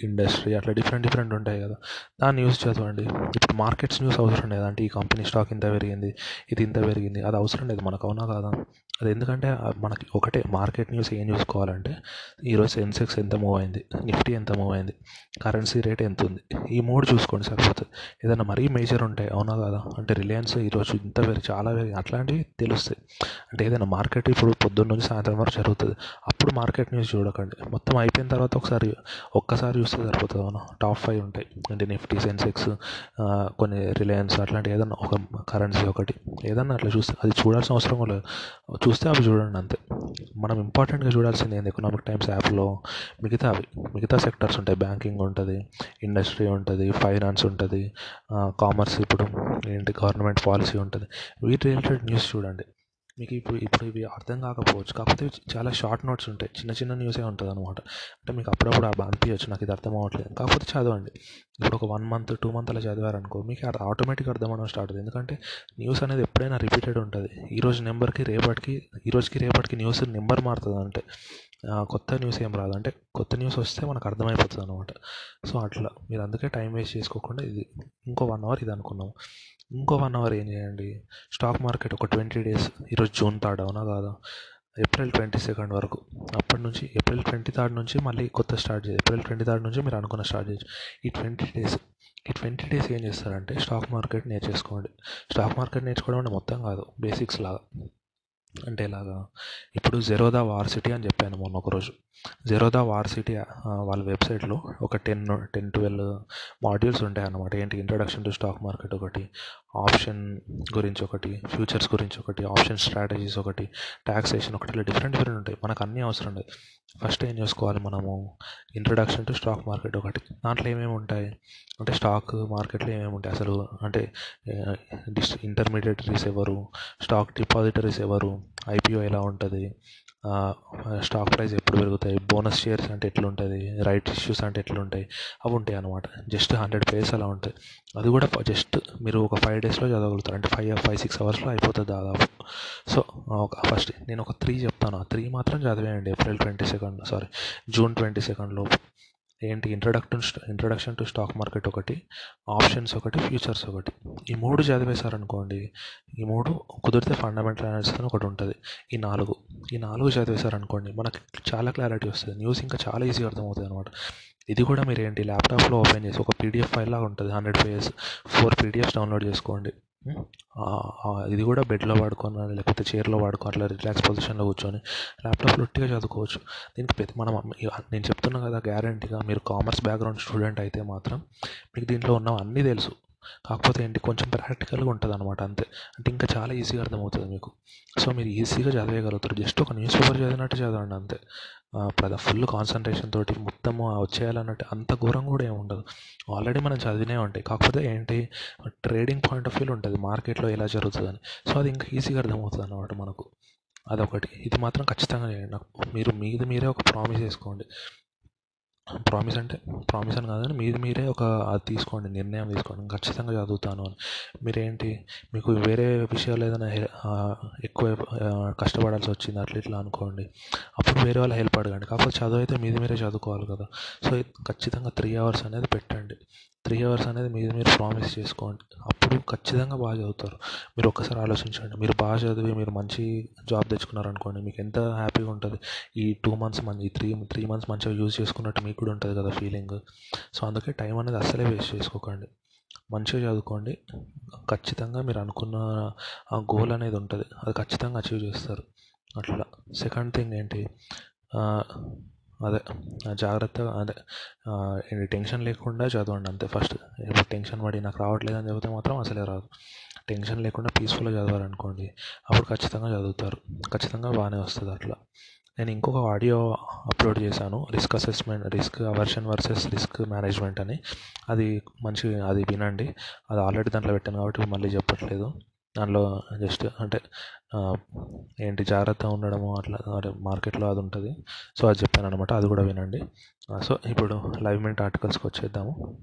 ఇండస్ట్రీ అట్లా డిఫరెంట్ డిఫరెంట్ ఉంటాయి కదా. దాన్ని న్యూస్ చదవండి ఇప్పుడు మార్కెట్స్ న్యూస్ అవసరం లేదు? అంటే ఈ కంపెనీ స్టాక్ ఇంత పెరిగింది ఇది ఇంత పెరిగింది అది అవసరం లేదు మనకు? అవునా కాదా? అది ఎందుకంటే మనకి ఒకటే మార్కెట్ న్యూస్ ఏం చూసుకోవాలంటే ఈరోజు సెన్సెక్స్ ఎంత మూవ్ అయింది నిఫ్టీ ఎంత మూవ్ అయింది కరెన్సీ రేట్ ఎంత ఉంది ఈ మూడు చూసుకోండి సరిపోతుంది ఏదైనా మరీ మేజర్ ఉంటాయి అవునా కదా? అంటే రిలయన్స్ ఈరోజు ఇంత వేరు చాలా వేరు అట్లాంటివి తెలుస్తాయి. అంటే ఏదైనా మార్కెట్ ఇప్పుడు పొద్దున్న నుంచి సాయంత్రం వరకు జరుగుతుంది. అప్పుడు మార్కెట్ న్యూస్ చూడకండి. మొత్తం అయిపోయిన తర్వాత ఒకసారి ఒక్కసారి చూస్తే సరిపోతుంది అవునా? టాప్ ఫైవ్ ఉంటాయి. అంటే నిఫ్టీ సెన్సెక్స్ కొన్ని రిలయన్స్ అట్లాంటి ఏదైనా ఒక కరెన్సీ ఒకటి. ఏదన్నా అట్లా చూస్తే అది చూడాల్సిన అవసరం లేదు. చూస్తే అవి చూడండి అంతే. మనం ఇంపార్టెంట్గా చూడాల్సింది ఏంది? ఎకనామిక్ టైమ్స్ యాప్లో మిగతా అవి మిగతా సెక్టర్స్ ఉంటాయి. బ్యాంకింగ్ ఉంటుంది ఇండస్ట్రీ ఉంటుంది ఫైనాన్స్ ఉంటుంది కామర్స్ ఇప్పుడు ఏంటి? గవర్నమెంట్ పాలసీ ఉంటుంది. వీటి రిలేటెడ్ న్యూస్ చూడండి. మీకు ఇప్పుడు ఇప్పుడు ఇవి అర్థం కాకపోవచ్చు. కాకపోతే చాలా షార్ట్ నోట్స్ ఉంటాయి. చిన్న చిన్న న్యూసే ఉంటుంది అనమాట అంటే మీకు అప్పుడప్పుడు అనిపించవచ్చు నాకు ఇది అర్థం అవ్వట్లేదు. కాకపోతే చదవండి. ఇప్పుడు ఒక వన్ మంత్ టూ మంత్ అలా చదివారనుకో మీకు అది ఆటోమేటిక్గా అర్థం అవ్వడం స్టార్ట్ అవుతుంది. ఎందుకంటే న్యూస్ అనేది ఎప్పుడైనా రిపీటెడ్ ఉంటుంది. ఈరోజు నెంబర్కి రేపటికి ఈరోజుకి రేపటికి న్యూస్ నెంబర్ మారుతుంది అంటే కొత్త న్యూస్ ఏం రాదు. అంటే కొత్త న్యూస్ వస్తే మనకు అర్థమైపోతుంది అనమాట సో అట్లా. మీరు అందుకే టైం వేస్ట్ చేసుకోకుండా ఇది ఇంకో వన్ అవర్ ఇది అనుకున్నాము. ఇంకో వన్ అవర్ ఏం చేయండి? స్టాక్ మార్కెట్ ఒక ట్వంటీ డేస్ ఈరోజు జూన్ థర్డ్ అవునా కాదా? ఏప్రిల్ ట్వంటీ సెకండ్ వరకు. అప్పటి నుంచి ఏప్రిల్ ట్వంటీ థర్డ్ నుంచి మళ్ళీ కొత్త స్టార్ట్ చేయాలి ఏప్రిల్ ట్వంటీ థర్డ్ నుంచి మీరు అనుకున్న స్టార్ట్ చేయొచ్చు ఈ ట్వంటీ డేస్ ఈ ట్వంటీ డేస్ ఏం చేస్తారంటే స్టాక్ మార్కెట్ నేర్చేసుకోండి. స్టాక్ మార్కెట్ నేర్చుకోవడం అంటే మొత్తం కాదు బేసిక్స్ లాగా. అంటే ఇలాగా ఇప్పుడు జెరోదా వార్ సిటీ అని చెప్పాను మొన్న ఒకరోజు జెరోదా వార్ సిటీ వాళ్ళ వెబ్సైట్లో ఒక టెన్ టెన్ ట్వెల్వ్ మాడ్యూల్స్ ఉంటాయి అన్నమాట ఏంటి? ఇంట్రడక్షన్ టు స్టాక్ మార్కెట్ ఒకటి ఆప్షన్ గురించి ఒకటి ఫ్యూచర్స్ గురించి ఒకటి ఆప్షన్ స్ట్రాటజీస్ ఒకటి ట్యాక్సేషన్ ఒకటి ఇలా డిఫరెంట్ డిఫరెంట్ ఉంటాయి. మనకు అన్నీ అవసరం లేదు. ఫస్ట్ ఏం చేసుకోవాలి మనము? ఇంట్రడక్షన్ టు స్టాక్ మార్కెట్ ఒకటి. దాంట్లో ఏమేమి ఉంటాయి? అంటే స్టాక్ మార్కెట్లో ఏమేమి ఉంటాయి? అసలు అంటే డిస్ ఇంటర్మీడియటరీస్ ఎవరు? స్టాక్ డిపాజిటరీస్ ఎవరు? ఐపీఓ ఎలా ఉంటుంది? స్టాక్ ప్రైస్ ఎప్పుడు పెరుగుతాయి? బోనస్ షేర్స్ అంటే ఎట్లుంటుంది? రైట్ ఇష్యూస్ అంటే ఎట్లుంటాయి? అవి ఉంటాయి అనమాట జస్ట్ హండ్రెడ్ పేజెస్ అలా ఉంటాయి. అది కూడా జస్ట్ మీరు ఒక ఫైవ్ డేస్లో చదవగలుగుతారు. అంటే ఫైవ్ ఫైవ్ సిక్స్ అవర్స్లో అయిపోతుంది దాదాపు. సో ఒక ఫస్ట్ నేను ఒక త్రీ చెప్తాను. ఆ త్రీ మాత్రం చదివేయండి. April twenty second sorry June twenty second లోపు. ఏంటి introduction introduction to stock market ఒకటి ఆప్షన్స్ ఒకటి ఫ్యూచర్స్ ఒకటి. ఈ మూడు చదివేశారనుకోండి ఈ మూడు కుదిరితే ఫండమెంటల్ అనాలిసిస్ అని ఒకటి ఉంటుంది. ఈ నాలుగు ఈ నాలుగు చదివేశారనుకోండి మనకి చాలా క్లారిటీ వస్తుంది. న్యూస్ ఇంకా చాలా ఈజీగా అర్థమవుతుంది అనమాట ఇది కూడా మీరు ఏంటి ల్యాప్టాప్లో ఓపెన్ చేసి ఒక పీడిఎఫ్ ఫైల్ లాగా ఉంటుంది hundred pages four PDFs download చేసుకోండి. ఇది కూడా బెడ్లో వాడుకొని లేకపోతే చైర్లో వాడుకో అట్లా రిలాక్స్ పొజిషన్లో కూర్చొని ల్యాప్టాప్లో ఒట్టిగా చదువుకోవచ్చు. దీనికి ప్రతి మనం నేను చెప్తున్నా కదా గ్యారంటీగా మీరు కామర్స్ బ్యాక్గ్రౌండ్ స్టూడెంట్ అయితే మాత్రం మీకు దీంట్లో ఉన్న అన్నీ తెలుసు. కాకపోతే ఏంటి కొంచెం ప్రాక్టికల్గా ఉంటుంది అనమాట అంతే. అంటే ఇంకా చాలా ఈజీగా అర్థమవుతుంది మీకు. సో మీరు ఈజీగా చదివేయగలుగుతారు. జస్ట్ ఒక న్యూస్ పేపర్ చదివినట్టు చదవండి అంతే. ప్రద ఫుల్ కాన్సన్ట్రేషన్ తోటి మొత్తము వచ్చేయాలన్నట్టు అంత ఘోరం కూడా ఏమి ఉండదు. ఆల్రెడీ మనం చదివినే ఉంటాయి. కాకపోతే ఏంటి ట్రేడింగ్ పాయింట్ ఆఫ్ వ్యూలో ఉంటుంది. మార్కెట్లో ఎలా జరుగుతుందని. సో అది ఇంకా ఈజీగా అర్థమవుతుంది అన్నమాట మనకు. అదొకటి. ఇది మాత్రం ఖచ్చితంగా చేయండి. నాకు మీరు మీది మీరే ఒక ప్రామిస్ చేసుకోండి. ప్రామిస్ అంటే ప్రామిస్ అని కాదని మీది మీరే ఒక అది తీసుకోండి నిర్ణయం తీసుకోండి ఖచ్చితంగా చదువుతాను అని. మీరేంటి? మీకు వేరే విషయాలు ఏదైనా ఎక్కువ కష్టపడాల్సి వచ్చింది అట్లా ఇట్లా అనుకోండి. అప్పుడు వేరే వాళ్ళ హెల్ప్ అడగండి. కాకపోతే చదువు అయితే మీది మీరే చదువుకోవాలి కదా. సో ఖచ్చితంగా త్రీ అవర్స్ అనేది పెట్టండి. త్రీ అవర్స్ అనేది మీది మీరు ప్రామిస్ చేసుకోండి. అప్పుడు ఖచ్చితంగా బాగా చదువుతారు. మీరు ఒక్కసారి ఆలోచించండి. మీరు బాగా చదివి మీరు మంచి జాబ్ తెచ్చుకున్నారు అనుకోండి మీకు ఎంత హ్యాపీగా ఉంటుంది. ఈ టూ మంత్స్ మంచి ఈ త్రీ త్రీ మంత్స్ మంచిగా యూజ్ చేసుకున్నట్టు మీకు కూడా ఉంటుంది కదా ఫీలింగ్ సో అందుకే టైం అనేది అస్సలే వేస్ట్ చేసుకోకండి. మంచిగా చదువుకోండి. ఖచ్చితంగా మీరు అనుకున్న ఆ గోల్ అనేది ఉంటుంది. అది ఖచ్చితంగా అచీవ్ చేస్తారు. అట్లా. సెకండ్ థింగ్ ఏంటి? అదే. జాగ్రత్తగా అదే. టెన్షన్ లేకుండా చదవండి అంతే ఫస్ట్ ఇప్పుడు టెన్షన్ పడి నాకు రావట్లేదు అని చెబితే మాత్రం అసలే రాదు. టెన్షన్ లేకుండా పీస్ఫుల్గా చదవాలనుకోండి. అప్పుడు ఖచ్చితంగా చదువుతారు. ఖచ్చితంగా బాగానే వస్తుంది అట్లా. నేను ఇంకొక ఆడియో అప్లోడ్ చేశాను. Risk assessment risk aversion versus risk management అని. అది మంచి అది వినండి. అది ఆల్రెడీ దాంట్లో పెట్టాను కాబట్టి మళ్ళీ చెప్పట్లేదు. దాంట్లో జస్ట్ అంటే ఏంటి జాగ్రత్త ఉండడము అట్లా మార్కెట్లో అది ఉంటుంది. సో అది చెప్పాను అనమాట అది కూడా వినండి. సో ఇప్పుడు లైవ్ మినిట్ ఆర్టికల్స్కి వచ్చేద్దాము.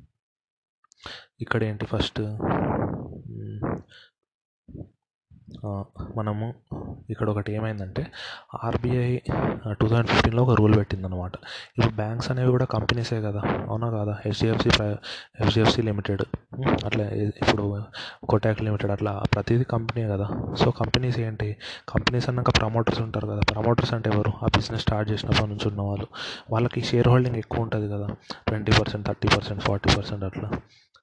ఇక్కడ ఏంటి ఫస్ట్? మనము ఇక్కడ ఒకటి ఏమైందంటే ఆర్బీఐ టూ థౌజండ్ ఫిఫ్టీన్లో ఒక రూల్ పెట్టిందనమాట ఇప్పుడు బ్యాంక్స్ అనేవి కూడా కంపెనీసే కదా. అవునా కాదా? HDFC HDFC limited. అట్లా ఇప్పుడు కోటాక్ లిమిటెడ్ అట్లా ప్రతిదీ కంపెనీ కదా. సో కంపెనీస్ ఏంటి? కంపెనీస్ అన్నాక ప్రమోటర్స్ ఉంటారు కదా. ప్రమోటర్స్ అంటే ఎవరు? ఆ బిజినెస్ స్టార్ట్ చేసినప్పటి నుంచి ఉన్నవాళ్ళు. వాళ్ళకి షేర్ హోల్డింగ్ ఎక్కువ ఉంటుంది కదా. Twenty percent thirty percent forty percent అట్లా.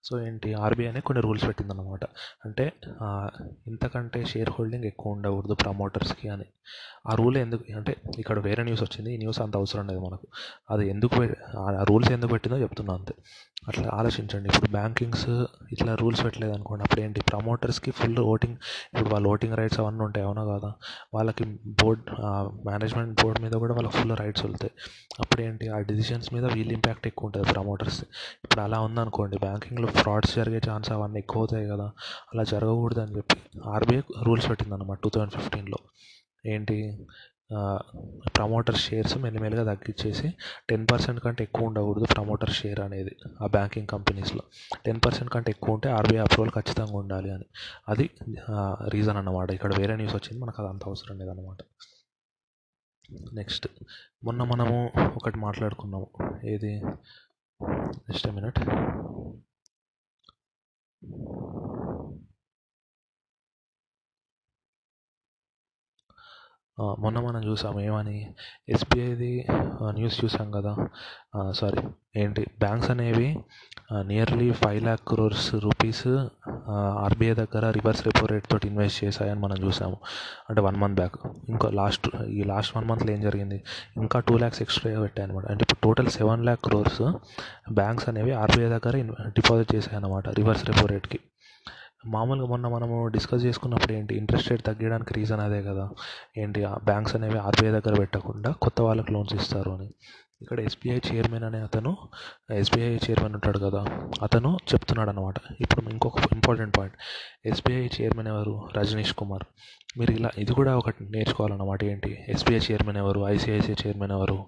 సో ఏంటి ఆర్బీఐనే కొన్ని రూల్స్ పెట్టిందన్నమాట. అంటే ఇంతకంటే షేర్ హోల్డింగ్ ఎక్కువ ఉండకూడదు ప్రమోటర్స్కి అని. ఆ రూల్ ఎందుకు అంటే ఇక్కడ వేరే న్యూస్ వచ్చింది ఈ న్యూస్ అంత అవసరం లేదు మనకు. అది ఎందుకు పె- ఆ రూల్స్ ఎందుకు పెట్టిందో చెప్తున్నా అంతే. అట్లా ఆలోచించండి. ఇప్పుడు బ్యాంకింగ్స్ ఇట్లా రూల్స్ పెట్టలేదు అనుకోండి అప్పుడు ఏంటి ప్రమోటర్స్కి ఫుల్ ఓటింగ్ ఇప్పుడు వాళ్ళ ఓటింగ్ రైట్స్ అవన్నీ ఉంటాయి అవునా కాదా? వాళ్ళకి బోర్డ్ మేనేజ్మెంట్ బోర్డ్ మీద కూడా వాళ్ళకి ఫుల్ రైట్స్ వెళ్తాయి. అప్పుడు ఏంటి ఆ డిసిషన్స్ మీద వీళ్ళ ఇంపాక్ట్ ఎక్కువ ఉంటుంది ప్రమోటర్స్. ఇప్పుడు అలా ఉందనుకోండి బ్యాంకింగ్లో ఫ్రాడ్స్ జరిగే ఛాన్స్ అవన్నీ ఎక్కువ అవుతాయి కదా అలా జరగకూడదు అని చెప్పి ఆర్బీఐ రూల్స్ పెట్టింది అనమాట టూ థౌజండ్ ఫిఫ్టీన్లో. ఏంటి? ప్రమోటర్ షేర్స్ మెల్లిమెల్లిగా తగ్గించేసి టెన్ పర్సెంట్ కంటే ఎక్కువ ఉండకూడదు ప్రమోటర్ షేర్ అనేది ఆ బ్యాంకింగ్ కంపెనీస్లో టెన్ పర్సెంట్ కంటే ఎక్కువ ఉంటే ఆర్బీఐ అప్రూవల్ ఖచ్చితంగా ఉండాలి అని. అది రీజన్ అన్నమాట. ఇక్కడ వేరే న్యూస్ వచ్చింది మనకు అది అంత అవసరం లేదన్నమాట. నెక్స్ట్ మొన్న మనము ఒకటి మాట్లాడుకున్నాము. ఏది? జస్ట్ మినిట్ మొన్న మనం చూసాము ఏమని? ఎస్బీఐది న్యూస్ చూసాం కదా. సారీ ఏంటి? బ్యాంక్స్ అనేవి nearly five lakh crores rupees RBI దగ్గర రివర్స్ రెపో రేట్ తోటి ఇన్వెస్ట్ చేశాయని మనం చూసాము. అంటే వన్ మంత్ బ్యాక్ ఇంకా లాస్ట్ ఈ లాస్ట్ వన్ మంత్లో ఏం జరిగింది? ఇంకా టూ ల్యాక్స్ ఎక్స్ట్రా పెట్టాయి అనమాట అంటే ఇప్పుడు total seven lakh crores banks అనేవి ఆర్బీఐ దగ్గర డిపాజిట్ చేశాయి అనమాట రివర్స్ రెపో రేట్కి మామూలుగా మొన్న మనము డిస్కస్ చేసుకున్నప్పుడు ఏంటి ఇంట్రెస్ట్ రేట్ తగ్గడానికి రీజన్ అదే కదా. ఏంటి బ్యాంక్స్ అనేవి ఆర్బీఐ దగ్గర పెట్టకుండా కొత్త వాళ్ళకి లోన్స్ ఇస్తారు అని. ఇక్కడ ఎస్బీఐ చైర్మన్ అనే అతను ఎస్బీఐ చైర్మన్ ఉంటాడు కదా అతను చెప్తున్నాడు అనమాట ఇప్పుడు ఇంకొక ఇంపార్టెంట్ పాయింట్ ఎస్బీఐ చైర్మన్ ఎవరు? రజనీష్ కుమార్. మీరు ఇలా ఇది కూడా ఒకటి నేర్చుకోవాలన్నమాట. ఏంటి? ఎస్బీఐ చైర్మన్ ఎవరు? ఐసిఐసిఐ చైర్మన్ ఎవరు?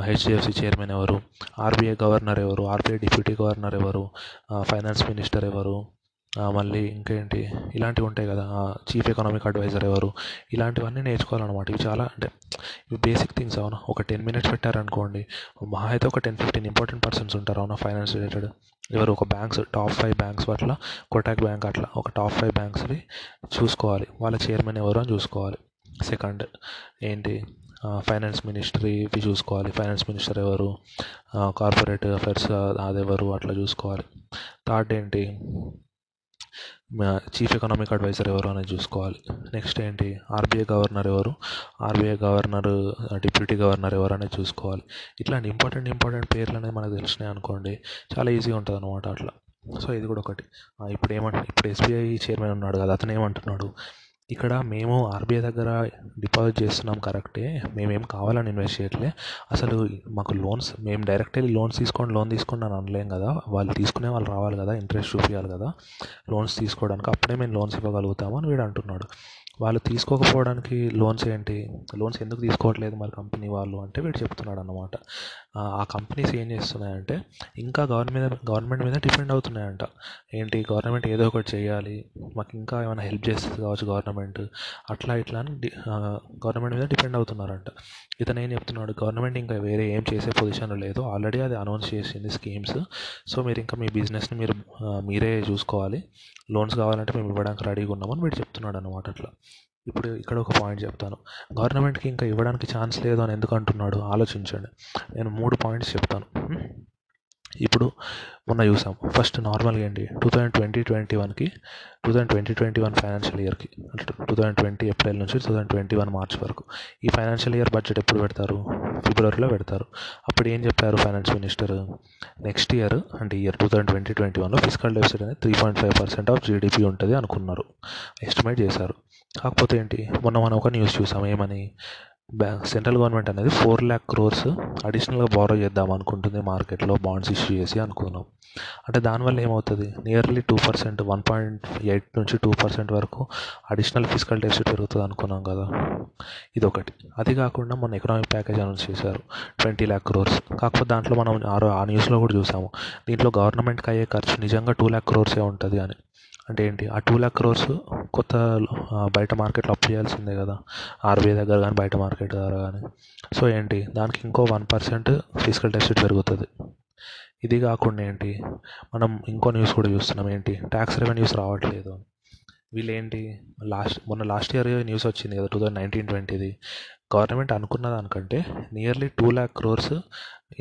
హెచ్డిఎఫ్సి చైర్మన్ ఎవరు? ఆర్బీఐ గవర్నర్ ఎవరు? ఆర్బీఐ డిప్యూటీ గవర్నర్ ఎవరు? ఫైనాన్స్ మినిస్టర్ ఎవరు? మళ్ళీ ఇంకేంటి? ఇలాంటివి ఉంటాయి కదా. చీఫ్ ఎకనామిక్ అడ్వైజర్ ఎవరు? ఇలాంటివన్నీ నేర్చుకోవాలన్నమాట. ఇవి చాలా అంటే ఇవి బేసిక్ థింగ్స్ అవునా? ఒక టెన్ మినిట్స్ పెట్టారనుకోండి మహా అయితే ఒక టెన్ ఫిఫ్టీన్ ఇంపార్టెంట్ పర్సన్స్ ఉంటారు అవునా? ఫైనాన్స్ రిలేటెడ్ ఎవరు? ఒక బ్యాంక్స్ టాప్ ఫైవ్ బ్యాంక్స్ అట్లా కోటాక్ బ్యాంక్ అట్లా ఒక టాప్ ఫైవ్ బ్యాంక్స్ని చూసుకోవాలి. వాళ్ళ చైర్మన్ ఎవరు అని చూసుకోవాలి. సెకండ్ ఏంటి? ఫైనాన్స్ మినిస్ట్రీ ఇవి చూసుకోవాలి. ఫైనాన్స్ మినిస్టర్ ఎవరు? కార్పొరేట్ అఫైర్స్ అది ఎవరు అట్లా చూసుకోవాలి. థర్డ్ ఏంటి? చీఫ్ ఎకనామిక్ అడ్వైజర్ ఎవరు అనేది చూసుకోవాలి. నెక్స్ట్ ఏంటి? ఆర్బీఐ గవర్నర్ ఎవరు? ఆర్బీఐ గవర్నర్ డిప్యూటీ గవర్నర్ ఎవరు అనేది చూసుకోవాలి. ఇట్లాంటి ఇంపార్టెంట్ ఇంపార్టెంట్ పేర్లు అనేది మనకు తెలిసినాయి అనుకోండి చాలా ఈజీగా ఉంటుంది అనమాట అట్లా. సో ఇది కూడా ఒకటి. ఇప్పుడు ఏమంటారు ఇప్పుడు ఎస్బీఐ చైర్మన్ ఉన్నాడు కదా అతను ఏమంటున్నాడు? ఇక్కడ మేము ఆర్బీఐ దగ్గర డిపాజిట్ చేస్తున్నాం కరెక్టే. మేమేం కావాలని ఇన్వెస్ట్ చేయట్లే. అసలు మాకు లోన్స్ మేము డైరెక్ట్ వెళ్ళి లోన్స్ తీసుకోండి లోన్ తీసుకోండి అని అనలేం కదా. వాళ్ళు తీసుకునే వాళ్ళు రావాలి కదా ఇంట్రెస్ట్ చూపించాలి కదా. లోన్స్ తీసుకోవడానికి అప్పుడే మేము లోన్స్ ఇవ్వగలుగుతాము అని వీడు అంటున్నాడు. వాళ్ళు తీసుకోకపోవడానికి లోన్స్ ఏంటి? లోన్స్ ఎందుకు తీసుకోవట్లేదు మరి కంపెనీ వాళ్ళు అంటే వీడు చెప్తున్నాడు అన్నమాట ఆ కంపెనీస్ ఏం చేస్తున్నాయంటే ఇంకా గవర్నమెంట్ గవర్నమెంట్ మీద డిపెండ్ అవుతున్నాయంట. ఏంటి గవర్నమెంట్ ఏదో ఒకటి చేయాలి మాకు ఇంకా ఏమైనా హెల్ప్ చేస్తుంది కావచ్చు గవర్నమెంట్ అట్లా ఇట్లా అని గవర్నమెంట్ మీద డిపెండ్ అవుతున్నారంట. ఇతను ఏం చెప్తున్నాడు గవర్నమెంట్ ఇంకా వేరే ఏం చేసే పొజిషన్లో లేదు ఆల్రెడీ అది అనౌన్స్ చేసింది స్కీమ్స్ సో మీరు ఇంకా మీ బిజినెస్ని మీరు మీరే చూసుకోవాలి లోన్స్ కావాలంటే మేము ఇవ్వడానికి రెడీగా ఉన్నామని వీడు చెప్తున్నాడు అనమాట అట్లా. ఇప్పుడు ఇక్కడ ఒక పాయింట్ చెప్తాను. గవర్నమెంట్కి ఇంకా ఇవ్వడానికి ఛాన్స్ లేదు అని ఎందుకు అంటున్నాడు? ఆలోచించండి. నేను మూడు పాయింట్స్ చెప్తాను. ఇప్పుడు మొన్న చూసాం ఫస్ట్ నార్మల్గా ఏంటి? టూ థౌజండ్ ట్వంటీ ట్వంటీ వన్కి two thousand twenty twenty one financial ఇయర్కి అంటే టూ థౌజండ్ ట్వంటీ ఏప్రిల్ నుంచి two thousand twenty one March వరకు. ఈ ఫైనాన్షియల్ ఇయర్ బడ్జెట్ ఎప్పుడు పెడతారు? ఫిబ్రవరిలో పెడతారు. అప్పుడు ఏం చెప్పారు ఫైనాన్స్ మినిస్టర్ నెక్స్ట్ ఇయర్ అంటే year two thousand twenty twenty వన్లో ఫిజికల్ డెఫిసిట్ అనేది three point five percent of GDP ఉంటుంది అనుకున్నారు. ఎస్టిమేట్ చేశారు. కాకపోతే ఏంటి? మొన్న మనం ఒక న్యూస్ చూసాం. ఏమని? సెంట్రల్ గవర్నమెంట్ అనేది ఫోర్ ల్యాక్ క్రోర్స్ అడిషనల్గా బారో చేద్దాం అనుకుంటుంది మార్కెట్లో బాండ్స్ ఇష్యూ చేసి అనుకున్నాం అంటే దానివల్ల ఏమవుతుంది? Nearly two percent one point eight నుంచి టూ పర్సెంట్ వరకు అడిషనల్ ఫిజికల్ డెఫిసిట్ పెరుగుతుంది అనుకున్నాం కదా. ఇది ఒకటి అది కాకుండా మొన్న ఎకనామిక్ ప్యాకేజ్ అనౌన్స్ చేశారు ట్వంటీ ల్యాక్ క్రోర్స్. కాకపోతే దాంట్లో మనం ఆ న్యూస్లో కూడా చూసాము. దీంట్లో గవర్నమెంట్కి అయ్యే ఖర్చు నిజంగా టూ ల్యాక్ క్రోర్సే ఉంటుంది అని. అంటే ఏంటి ఆ టూ ల్యాక్ క్రోర్స్ కొత్త బయట మార్కెట్లో అప్పు చేయాల్సిందే కదా. ఆర్బీఐ దగ్గర కానీ బయట మార్కెట్ ద్వారా కానీ సో ఏంటి దానికి ఇంకో వన్ పర్సెంట్ ఫిజికల్ డెఫిసిట్ పెరుగుతుంది. ఇది కాకుండా ఏంటి మనం ఇంకో న్యూస్ కూడా చూస్తున్నాం. ఏంటి ట్యాక్స్ రెవెన్యూస్ రావట్లేదు. వీళ్ళు ఏంటి లాస్ట్ మొన్న లాస్ట్ ఇయర్ న్యూస్ వచ్చింది కదా టూ థౌజండ్ నైన్టీన్ ట్వంటీది గవర్నమెంట్ అనుకున్న దానికంటే nearly two lakh crores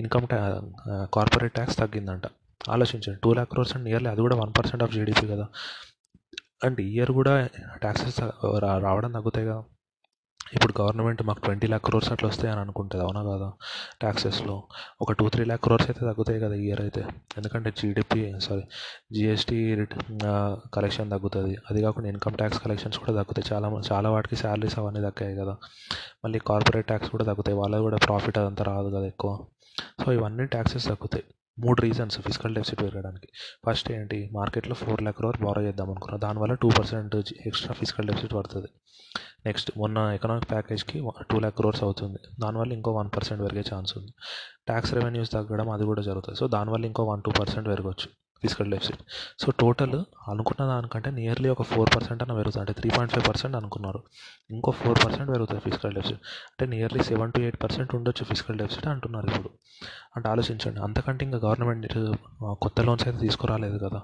income ట్యా corporate tax తగ్గిందంట. ఆలోచించండి. Two lakh crores and yearly అది కూడా వన్ పర్సెంట్ ఆఫ్ జీడిపి కదా. అండ్ ఇయర్ కూడా ట్యాక్సెస్ రావడం తగ్గుతాయి కదా. ఇప్పుడు గవర్నమెంట్ మాకు ట్వంటీ ల్యాక్ క్రోర్స్ అట్లా వస్తాయి అని అనుకుంటుంది అవునా కదా? ట్యాక్సెస్లో ఒక టూ త్రీ ల్యాక్ క్రోర్స్ అయితే తగ్గుతాయి కదా ఇయర్ అయితే. ఎందుకంటే జీడిపి సారీ జిఎస్టీ కలెక్షన్ తగ్గుతుంది. అది కాకుండా ఇన్కమ్ ట్యాక్స్ కలెక్షన్స్ కూడా తగ్గుతాయి. చాలా చాలా వాటికి శాలరీస్ అవన్నీ తగ్గాయి కదా. మళ్ళీ కార్పొరేట్ ట్యాక్స్ కూడా తగ్గుతాయి. వాళ్ళకి కూడా ప్రాఫిట్ అదంతా రాదు కదా ఎక్కువ. సో ఇవన్నీ ట్యాక్సెస్ తగ్గుతాయి. మూడు రీజన్స్ ఫిజికల్ డెఫిసిట్ పెరగడానికి. ఫస్ట్ ఏంటి? మార్కెట్లో ఫోర్ ల్యాక్ క్రోర్ బారో చేద్దాం అనుకున్నాం. దానివల్ల two percent extra physical deficit పడుతుంది. నెక్స్ట్ మొన్న ఎకనామిక్ ప్యాకేజ్కి టూ ల్యాక్ క్రోర్స్ అవుతుంది. దానివల్ల ఇంకో వన్ పర్సెంట్ పెరిగే ఛాన్స్ ఉంది. ట్యాక్స్ రెవెన్యూస్ తగ్గడం అది కూడా జరుగుతుంది. సో దానివల్ల ఇంకో వన్ టూ పర్సెంట్ పెరగవచ్చు ఫిజికల్ డెఫిసిట్ సో టోటల్ అనుకున్న దానికంటే నియర్లీ ఒక ఫోర్ పర్సెంట్ అన్న పెరుగుతుంది. అంటే త్రీ పాయింట్ ఫైవ్ పర్సెంట్ అనుకున్నారు. ఇంకో ఫోర్ పర్సెంట్ పెరుగుతుంది ఫిజికల్ డెఫిసిట్ అంటే nearly seven to eight percent ఉండొచ్చు ఫిజికల్ డెఫిసిట్ అంటున్నారు ఇప్పుడు. అంటే ఆలోచించండి. అంతకంటే ఇంకా గవర్నమెంట్ కొత్త లోన్స్ అయితే తీసుకురాలేదు కదా.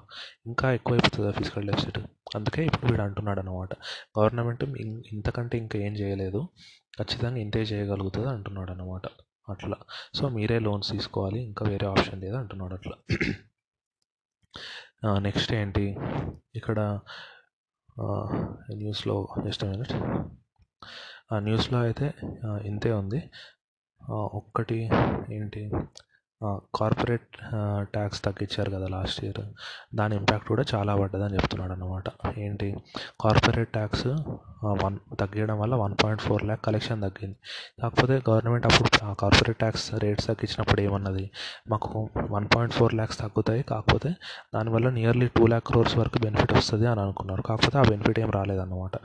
ఇంకా ఎక్కువ అయిపోతుంది ఫిజికల్ డెఫిసిట్ అందుకే ఇప్పుడు వీడు అంటున్నాడు అనమాట గవర్నమెంట్ ఇంతకంటే ఇంకా ఏం చేయలేదు. ఖచ్చితంగా ఇంతే చేయగలుగుతుంది అంటున్నాడు అనమాట అట్లా. సో మీరే లోన్స్ తీసుకోవాలి. ఇంకా వేరే ఆప్షన్ లేదు అంటున్నాడు అట్లా. నెక్స్ట్ ఏంటి? ఇక్కడ న్యూస్లో జస్ట్ మినిట్ న్యూస్లో అయితే ఇంతే ఉంది. ఒక్కటి ఏంటి? కార్పొరేట్ ట్యాక్స్ తగ్గించారు కదా లాస్ట్ ఇయర్ దాని ఇంపాక్ట్ కూడా చాలా పడ్డదని చెప్తున్నాడు అనమాట ఏంటి? కార్పొరేట్ ట్యాక్స్ వన్ తగ్గడం వల్ల one point four lakh collection తగ్గింది. కాకపోతే గవర్నమెంట్ అప్పుడు కార్పొరేట్ ట్యాక్స్ రేట్స్ తగ్గించినప్పుడు ఏమన్నది? మాకు వన్ పాయింట్ ఫోర్ ల్యాక్స్ తగ్గుతాయి. కాకపోతే దానివల్ల నియర్లీ టూ ల్యాక్ క్రోర్స్ వరకు బెనిఫిట్ వస్తుంది అని అనుకున్నారు. కాకపోతే ఆ బెనిఫిట్ ఏం రాలేదన్నమాట.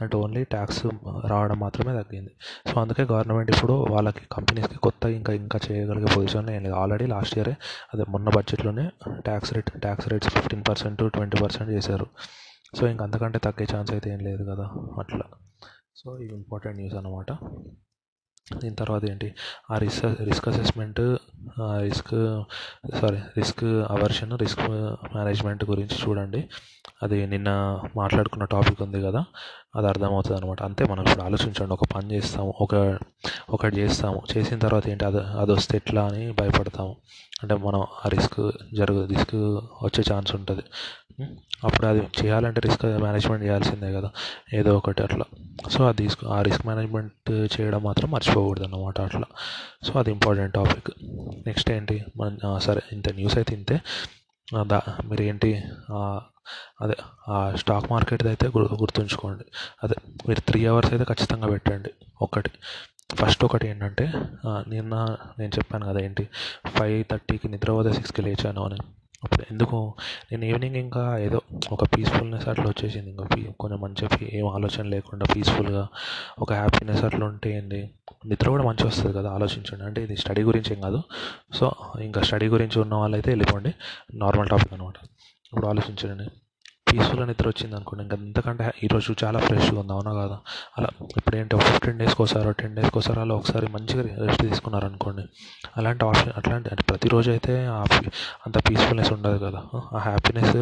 అంటే ఓన్లీ ట్యాక్స్ రావడం మాత్రమే తగ్గింది. సో అందుకే గవర్నమెంట్ ఇప్పుడు వాళ్ళకి కంపెనీస్కి కొత్త ఇంకా ఇంకా చేయగలిగే పొజిషన్లో ఏం లేదు. ఆల్రెడీ లాస్ట్ ఇయరే అదే మొన్న బడ్జెట్లోనే tax rate tax rates fifteen percent twenty percent చేశారు. సో ఇంక అంతకంటే తగ్గే ఛాన్స్ అయితే ఏం లేదు కదా అట్లా. సో ఇది ఇంపార్టెంట్ న్యూస్ అనమాట దీని తర్వాత ఏంటి? ఆ risk risk assessment risk sorry risk aversion risk management గురించి చూడండి. అది నిన్న మాట్లాడుకున్న టాపిక్ ఉంది కదా అది అర్థమవుతుంది అనమాట అంతే మనం ఇప్పుడు ఆలోచించండి. ఒక పని చేస్తాము ఒక ఒకటి చేస్తాము. చేసిన తర్వాత ఏంటి? అది అది వస్తే ఎట్లా అని భయపడతాము. అంటే మనం ఆ రిస్క్ జరుగు రిస్క్ వచ్చే ఛాన్స్ ఉంటుంది. అప్పుడు అది చేయాలంటే రిస్క్ మేనేజ్మెంట్ చేయాల్సిందే కదా. ఏదో ఒకటి అట్లా. సో అది తీసుకు ఆ రిస్క్ మేనేజ్మెంట్ చేయడం మాత్రం మర్చిపోకూడదు అన్నమాట అట్లా. సో అది ఇంపార్టెంట్ టాపిక్ నెక్స్ట్ ఏంటి? మన సరే ఇంత న్యూస్ అయితే ఇంతే. దా మీరు ఏంటి? అదే ఆ స్టాక్ మార్కెట్ అయితే గుర్తుంచుకోండి. అదే మీరు త్రీ అవర్స్ అయితే ఖచ్చితంగా పెట్టండి. ఒకటి. ఫస్ట్ ఒకటి ఏంటంటే నిన్న నేను చెప్పాను కదా ఏంటి? ఫైవ్ థర్టీకి నిద్రపోతే సిక్స్కి లేచాను అని. అప్పుడు ఎందుకు నేను ఈవినింగ్ ఇంకా ఏదో ఒక పీస్ఫుల్నెస్ అట్లా వచ్చేసింది. ఇంకా కొంచెం మంచిగా ఏం ఆలోచన లేకుండా పీస్ఫుల్గా ఒక హ్యాపీనెస్ అట్లా ఉంటే ఏంది? నిద్ర కూడా మంచిగా వస్తుంది కదా ఆలోచించండి. అంటే ఇది స్టడీ గురించి ఏం కాదు. సో ఇంకా స్టడీ గురించి ఉన్న వాళ్ళైతే వెళ్ళిపోండి. నార్మల్ టాపిక్ అనమాట ఇప్పుడు ఆలోచించండి. పీస్ఫుల్గా నిద్ర వచ్చింది అనుకోండి. ఇంకా అంతకంటే ఈరోజు చాలా ఫ్రెష్గా ఉంది. అవునా కాదా? అలా ఇప్పుడు ఏంటి ఒక ఫిఫ్టీన్ డేస్కి ఒకసారి టెన్ డేస్కి ఒకసారి అలా ఒకసారి మంచిగా రెస్ట్ తీసుకున్నారు అనుకోండి. అలాంటి ఆప్షన్ అట్లాంటి అంటే ప్రతిరోజు అయితే అంత పీస్ఫుల్నెస్ ఉండదు కదా. ఆ హ్యాపీనెస్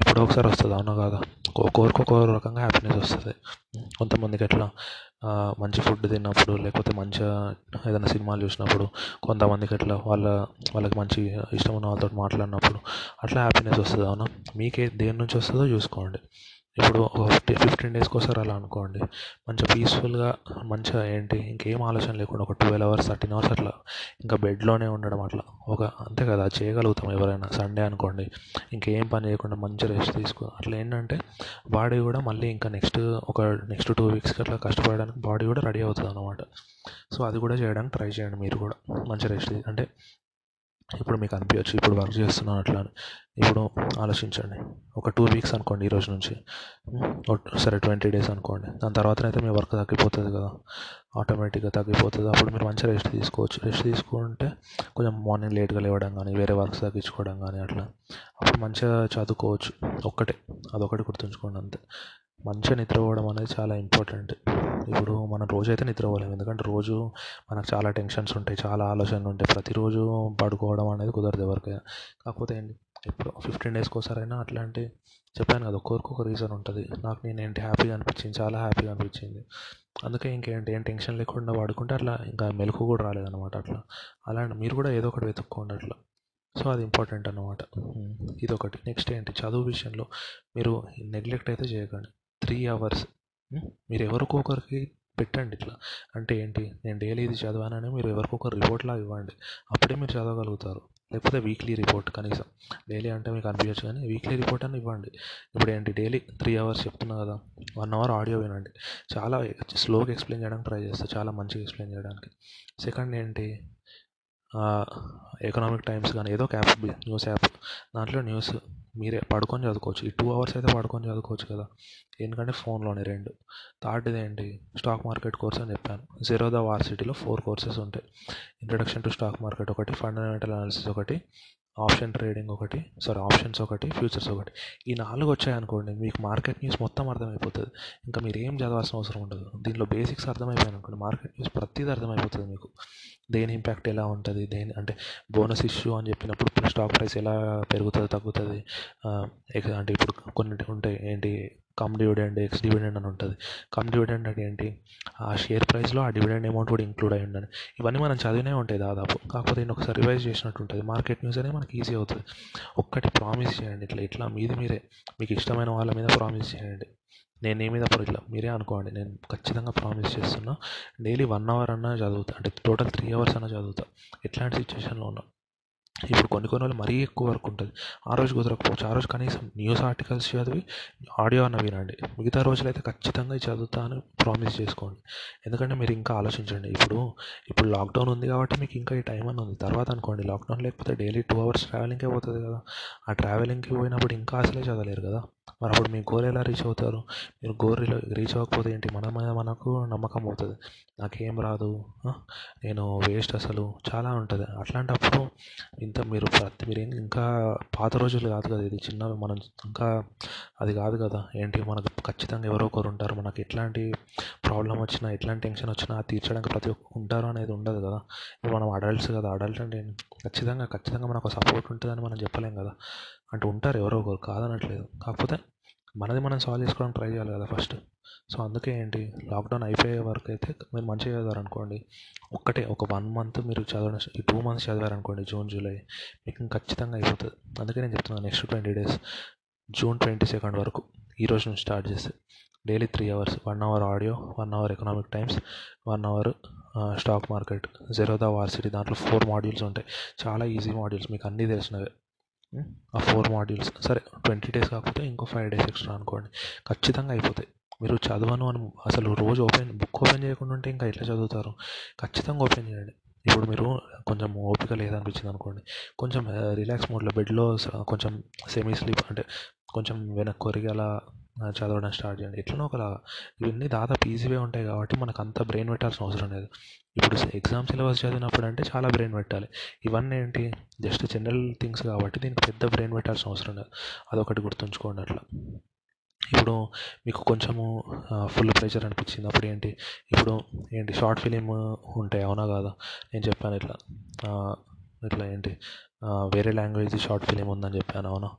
ఎప్పుడో ఒకసారి వస్తుంది. అవునా కాదా? ఒక్కొక్కరికి ఒక్కొక్క రకంగా హ్యాపీనెస్ వస్తుంది. కొంతమందికి ఎట్లా? మంచి ఫుడ్ తిన్నప్పుడు లేకపోతే మంచిగా ఏదైనా సినిమాలు చూసినప్పుడు కొంతమందికి అట్లా వాళ్ళ వాళ్ళకి మంచి ఇష్టం ఉన్న వాళ్ళతో మాట్లాడినప్పుడు అట్లా హ్యాపీనెస్ వస్తుంది అవునా? మీకే దేని నుంచి వస్తుందో చూసుకోండి. ఇప్పుడు ఒక ఫిఫ్టీ ఫిఫ్టీన్ డేస్కి ఒకసారి అలా అనుకోండి. మంచిగా పీస్ఫుల్గా మంచిగా ఏంటి ఇంకేం ఆలోచన లేకుండా ఒక ట్వెల్వ్ అవర్స్ థర్టీన్ అవర్స్ అట్లా ఇంకా బెడ్లోనే ఉండడం అట్లా. ఒక అంతే కదా చేయగలుగుతాం ఎవరైనా. సండే అనుకోండి ఇంకేం పని చేయకుండా మంచి రెస్ట్ తీసుకో అట్లా ఏంటంటే బాడీ కూడా మళ్ళీ ఇంకా నెక్స్ట్ ఒక నెక్స్ట్ టూ వీక్స్కి అట్లా కష్టపడడానికి బాడీ కూడా రెడీ అవుతుంది అనమాట సో అది కూడా చేయడానికి ట్రై చేయండి మీరు కూడా. మంచి రెస్ట్ అంటే ఇప్పుడు మీకు అనిపించచ్చు ఇప్పుడు వర్క్ చేస్తున్నాను అట్లా అని. ఇప్పుడు ఆలోచించండి. ఒక టూ వీక్స్ అనుకోండి ఈరోజు నుంచి. సరే ట్వంటీ డేస్ అనుకోండి. దాని తర్వాత అయితే మీ వర్క్ తగ్గిపోతుంది కదా. ఆటోమేటిక్గా తగ్గిపోతుంది. అప్పుడు మీరు మంచిగా రెస్ట్ తీసుకోవచ్చు. రెస్ట్ తీసుకుంటే కొంచెం మార్నింగ్ లేట్గా లేవడం కానీ వేరే వర్క్స్ తగ్గించుకోవడం కానీ అట్లా. అప్పుడు మంచిగా చదువుకోవచ్చు. ఒక్కటే. అదొకటి గుర్తుంచుకోండి అంతే. మంచిగా నిద్రపోవడం అనేది చాలా ఇంపార్టెంట్. ఇప్పుడు మనం రోజైతే నిద్రపోలేము ఎందుకంటే రోజు మనకు చాలా టెన్షన్స్ ఉంటాయి చాలా ఆలోచనలు ఉంటాయి. ప్రతిరోజు పడుకోవడం అనేది కుదరదు ఎవరికైనా కాకపోతే ఏంటి ఎప్పుడు ఫిఫ్టీన్ డేస్కి ఒకసారైనా అట్లాంటి చెప్పాను కదా ఒక్కొక్కరికి ఒక రీజన్ ఉంటుంది. నాకు నేను ఏంటి హ్యాపీగా అనిపించింది? చాలా హ్యాపీగా అనిపించింది. అందుకే ఇంకేంటి ఏం టెన్షన్ లేకుండా పడుకుంటే అట్లా ఇంకా మెలకు కూడా రాలేదన్నమాట అట్లా. అలాంటి మీరు కూడా ఏదో ఒకటి వెతుక్కోండి అట్లా. సో అది ఇంపార్టెంట్ అనమాట ఇదొకటి. నెక్స్ట్ ఏంటి చదువు విషయంలో మీరు నెగ్లెక్ట్ అయితే చేయకండి. Three hours. మీరు ఎవరికో ఒకరికి పెట్టండి ఇట్లా. అంటే ఏంటి? నేను డైలీ ఇది చదివానని మీరు ఎవరికొకరు రిపోర్ట్లా ఇవ్వండి. అప్పుడే మీరు చదవగలుగుతారు. లేకపోతే వీక్లీ రిపోర్ట్ కనీసం. డైలీ అంటే మీకు అనిపించచ్చు కానీ వీక్లీ రిపోర్ట్ అని ఇవ్వండి. ఇప్పుడు ఏంటి? డైలీ త్రీ అవర్స్ చెప్తున్నా కదా. వన్ అవర్ ఆడియో వినండి. చాలా స్లోగా ఎక్స్ప్లెయిన్ చేయడానికి ట్రై చేస్తా. చాలా మంచిగా ఎక్స్ప్లెయిన్ చేయడానికి. సెకండ్ ఏంటి? ఎకనామిక్ టైమ్స్ కానీ ఏదో ఒక యాప్ న్యూస్ యాప్. దాంట్లో న్యూస్ మీరే పడుకొని చదువుకోవచ్చు. ఈ టూ అవర్స్ అయితే పడుకొని చదువుకోవచ్చు కదా. ఎందుకంటే ఫోన్లోనే రెండు. థర్డ్ది ఏంటి? స్టాక్ మార్కెట్ కోర్స్ అని చెప్పాను. జీరోదా వార్సిటీలో ఫోర్ కోర్సెస్ ఉంటాయి. ఇంట్రడక్షన్ టు స్టాక్ మార్కెట్ ఒకటి ఫండమెంటల్ అనాలిసిస్ ఒకటి ఆప్షన్ ట్రేడింగ్ ఒకటి సారీ ఆప్షన్స్ ఒకటి ఫ్యూచర్స్ ఒకటి. ఈ నాలుగు వచ్చాయనుకోండి మీకు మార్కెట్ న్యూస్ మొత్తం అర్థమైపోతుంది. ఇంకా మీరు ఏం చదవాల్సిన అవసరం ఉండదు. దీనిలో బేసిక్స్ అర్థమైపోయాయి అనుకోండి మార్కెట్ న్యూస్ ప్రతిదీ అర్థమైపోతుంది మీకు. దేని ఇంపాక్ట్ ఎలా ఉంటుంది దేని అంటే బోనస్ ఇష్యూ అని చెప్పినప్పుడు ఇప్పుడు స్టాక్ ప్రైస్ ఎలా పెరుగుతుంది తగ్గుతుంది? అంటే ఇప్పుడు కొన్ని ఉంటాయి ఏంటి కమ్ డివిడెండ్ ఎక్స్ డివిడెండ్ అని ఉంటుంది. కమ్ డివిడెండ్ అంటే ఏంటి? ఆ షేర్ ప్రైస్లో ఆ డివిడెండ్ అమౌంట్ కూడా ఇంక్లూడ్ అయి ఉండాలి. ఇవన్నీ మనం చదివినే ఉంటాయి దాదాపు. కాకపోతే నేను ఒకసారి రివైజ్ చేసినట్టు ఉంటుంది. మార్కెట్ న్యూస్ అనేది మనకి ఈజీ అవుతుంది. ఒక్కటి ప్రామిస్ చేయండి. ఇట్లా ఇట్లా మీది మీరే. మీకు ఇష్టమైన వాళ్ళ మీద ప్రామిస్ చేయండి. నేను ఏ మీద ఇట్లా మీరే అనుకోండి. నేను ఖచ్చితంగా ప్రామిస్ చేస్తున్నా. డైలీ వన్ అవర్ అన్నా చదువుతా. అంటే టోటల్ త్రీ అవర్స్ అన్నా చదువుతా. ఎట్లాంటి సిచ్యువేషన్లో ఉన్నా. ఇప్పుడు కొన్ని కొన్ని రోజులు మరీ ఎక్కువ వర్క్ ఉంటుంది. ఆ రోజు కుదరకపోవచ్చు. ఆ రోజు కనీసం న్యూస్ ఆర్టికల్స్ చదివి ఆడియో అన్న వినండి. మిగతా రోజులైతే ఖచ్చితంగా ఇది ప్రామిస్ చేసుకోండి. ఎందుకంటే మీరు ఇంకా ఆలోచించండి. ఇప్పుడు ఇప్పుడు లాక్డౌన్ ఉంది కాబట్టి మీకు ఇంకా ఈ టైం అని ఉంది. తర్వాత అనుకోండి లాక్డౌన్ లేకపోతే డైలీ టూ అవర్స్ ట్రావెలింగ్కే పోతుంది కదా. ఆ ట్రావెలింగ్కి పోయినప్పుడు ఇంకా అసలే చదవలేరు కదా. మరి అప్పుడు మీ గోల్ ఎలా రీచ్ అవుతారు? మీరు గోల్ రీచ్ అవ్వకపోతే ఏంటి? మన మీద మనకు నమ్మకం పోతుంది. నాకేం రాదు. నేను వేస్ట్ అసలు. చాలా ఉంటుంది. అట్లాంటప్పుడు ఇంత మీరు ప్రతి మీరు ఇంకా పాత రోజులు కాదు కదా ఇది. చిన్న మనం ఇంకా అది కాదు కదా. ఏంటి? మనకు ఖచ్చితంగా ఎవరో ఒకరు ఉంటారు. మనకి ఎట్లాంటి ప్రాబ్లం వచ్చినా ఎట్లాంటి టెన్షన్ వచ్చినా అది తీర్చడానికి ప్రతి ఒక్కరు ఉంటారు అనేది ఉండదు కదా. ఇప్పుడు మనం అడల్ట్స్ కదా. అడల్ట్ అంటే ఖచ్చితంగా ఖచ్చితంగా మనకు సపోర్ట్ ఉంటుందని మనం చెప్పలేం కదా. అంటే ఉంటారు ఎవరో ఒకరు. కాదనట్లేదు. కాకపోతే మనది మనం సాల్వ్ చేసుకోవడానికి ట్రై చేయాలి కదా ఫస్ట్ సో అందుకే ఏంటి? లాక్డౌన్ అయిపోయే వరకు అయితే మీరు మంచిగా చదివారనుకోండి ఒక్కటే ఒక వన్ మంత్ మీరు చదవడం ఈ టూ మంత్స్ చదివారనుకోండి జూన్ జూలై మీకు ఖచ్చితంగా అయిపోతుంది. అందుకే నేను చెప్తున్నాను next twenty days June twenty second వరకు ఈ రోజు నుంచి స్టార్ట్ చేస్తే. Daily three hours one hour audio one hour Economic Times one hour stock market Zerodha Varsity దాంట్లో ఫోర్ మాడ్యూల్స్ ఉంటాయి. చాలా ఈజీ మాడ్యూల్స్ మీకు అన్నీ తెలిసినవే. ఆ ఫోర్ మాడ్యూల్స్. సరే ట్వంటీ డేస్ కాకపోతే ఇంకో ఫైవ్ డేస్ ఎక్స్ట్రా అనుకోండి. ఖచ్చితంగా అయిపోతాయి. మీరు చదవను అని అసలు రోజు ఓపెన్ బుక్ ఓపెన్ చేయకుండా ఉంటే ఇంకా ఎట్లా చదువుతారు? ఖచ్చితంగా ఓపెన్ చేయండి. ఇప్పుడు మీరు కొంచెం ఓపిక లేదనిపించింది అనుకోండి. కొంచెం రిలాక్స్ మోడ్లో బెడ్లో కొంచెం సెమీ స్లీప్ అంటే కొంచెం వెనక్కి ఒరిగి అలా చదవడం స్టార్ట్ చేయండి. ఎట్లనో ఒకలా ఇవన్నీ దాదాపు ఈజీవే ఉంటాయి కాబట్టి మనకు అంత బ్రెయిన్ పెట్టాల్సిన అవసరం లేదు. ఇప్పుడు ఎగ్జామ్ సిలబస్ చదివినప్పుడు అంటే చాలా బ్రెయిన్ పెట్టాలి. ఇవన్నీ ఏంటి జస్ట్ జనరల్ థింగ్స్ కాబట్టి దీనికి పెద్ద బ్రెయిన్ పెట్టాల్సిన అవసరం లేదు. అదొకటి గుర్తుంచుకోండి అట్లా. ఇప్పుడు మీకు కొంచెము ఫుల్ ప్రెషర్ అనిపించింది. అప్పుడు ఏంటి ఇప్పుడు ఏంటి? షార్ట్ ఫిలిం ఉంటాయి అవునా కాదా? నేను చెప్పాను ఇట్లా. ఇట్లా ఏంటి? వేరే లాంగ్వేజ్ షార్ట్ ఫిలిం ఉందని చెప్పాను అవునా?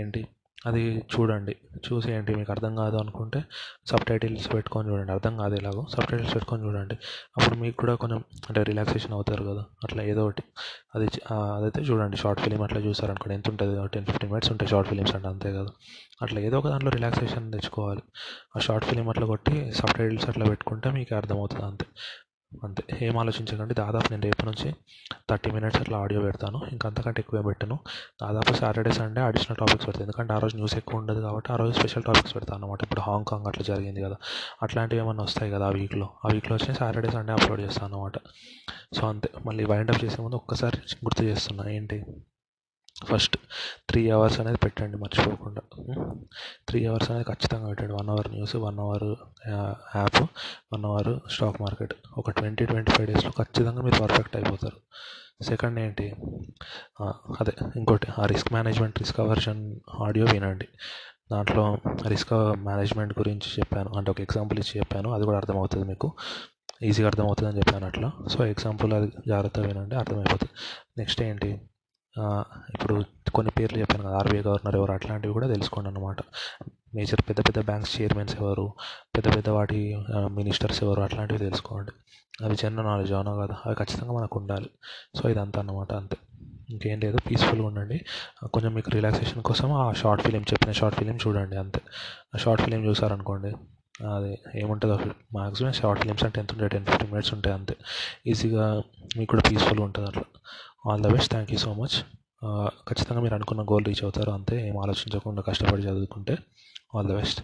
ఏంటి? అది చూడండి. చూసి ఏంటి మీకు అర్థం కాదు అనుకుంటే సబ్ టైటిల్స్ పెట్టుకొని చూడండి. అర్థం కాదు ఎలాగో సబ్ టైటిల్స్ పెట్టుకొని చూడండి. అప్పుడు మీకు కూడా కొంచెం అంటే రిలాక్సేషన్ అవుతారు కదా. అట్లా ఏదో ఒకటి. అది అదైతే చూడండి. షార్ట్ ఫిలిం అట్లా చూసారనుకోండి. ఎంత ఉంటుంది? టెన్ ఫిఫ్టీన్ మినిట్స్ ఉంటాయి షార్ట్ ఫిలిమ్స్ అంటే అంతే కదా. అట్లా ఏదో ఒక దాంట్లో రిలాక్సేషన్ తెచ్చుకోవాలి. ఆ షార్ట్ ఫిలిం అట్లా కొట్టి సబ్ టైటిల్స్ అట్లా పెట్టుకుంటే మీకు అర్థమవుతుంది అంతే. అంతే ఏం ఆలోచించకండి. దాదాపు నేను రేపు నుంచి థర్టీ మినిట్స్ అట్లా ఆడియో పెడతాను. ఇంకా అంతకంటే ఎక్కువ పెట్టను. దాదాపు సాటర్డే సండే అడిషనల్ టాపిక్స్ పెడతాను ఎందుకంటే ఆ రోజు న్యూస్ ఎక్కువ ఉండదు కాబట్టి ఆ రోజు స్పెషల్ టాపిక్స్ పెడతాను అనమాట ఇప్పుడు హాంకాంగ్ అట్లా జరిగింది కదా. అట్లాంటివి ఏమైనా వస్తాయి కదా ఆ వీక్లో? ఆ వీక్లో వచ్చి సాటర్డే సండే అప్లోడ్ చేస్తాను అనమాట సో అంతే. మళ్ళీ వైండ్ అప్ చేసే ముందు ఒక్కసారి గుర్తు చేస్తున్నా. ఏంటి? ఫస్ట్ త్రీ అవర్స్ అనేది పెట్టండి మర్చిపోకుండా. త్రీ అవర్స్ అనేది ఖచ్చితంగా పెట్టండి. One hour news one hour app one hour stock market. ఒక ట్వంటీ ట్వంటీ ఫైవ్ డేస్లో ఖచ్చితంగా మీరు పర్ఫెక్ట్ అయిపోతారు. సెకండ్ ఏంటి? అదే ఇంకోటి ఆ risk management risk aversion audio వినండి. దాంట్లో రిస్క్ మేనేజ్మెంట్ గురించి చెప్పాను. అంటే ఒక ఎగ్జాంపుల్ ఇచ్చి చెప్పాను. అది కూడా అర్థమవుతుంది మీకు. ఈజీగా అర్థమవుతుంది అని చెప్పాను అట్లా. సో ఎగ్జాంపుల్ అది జాగ్రత్తగా వినండి అర్థమైపోతుంది. నెక్స్ట్ ఏంటి? ఇప్పుడు కొన్ని పేర్లు చెప్పాను కదా ఆర్బీఐ గవర్నర్ ఎవరు అట్లాంటివి కూడా తెలుసుకోండి అనమాట మేజర్ పెద్ద పెద్ద బ్యాంక్స్ చైర్మన్స్ ఎవరు పెద్ద పెద్ద వాటి మినిస్టర్స్ ఎవరు అట్లాంటివి తెలుసుకోండి. అవి జనరల్ నాలెడ్జ్ అవునా కదా? అవి ఖచ్చితంగా మనకు ఉండాలి. సో ఇదంతా అనమాట అంతే. ఇంకేం లేదు పీస్ఫుల్గా ఉండండి. కొంచెం మీకు రిలాక్సేషన్ కోసం ఆ షార్ట్ ఫిలిం చెప్పిన షార్ట్ ఫిలిం చూడండి అంతే. ఆ షార్ట్ ఫిలిం చూసారనుకోండి అది ఏముంటుందో మ్యాక్సిమం షార్ట్ ఫిలిమ్స్ అంటే ఎంత ఉంటాయి? టెన్ ఫిఫ్టీన్ మినిట్స్ ఉంటాయి అంతే. ఈజీగా మీకు కూడా పీస్ఫుల్గా ఉంటుంది అట్లా. All the best thank you so much. ఖచ్చితంగా మీరు అనుకున్న గోల్ రీచ్ అవుతారు అంతే ఏం ఆలోచించకుండా కష్టపడి చదువుకుంటే. All the best.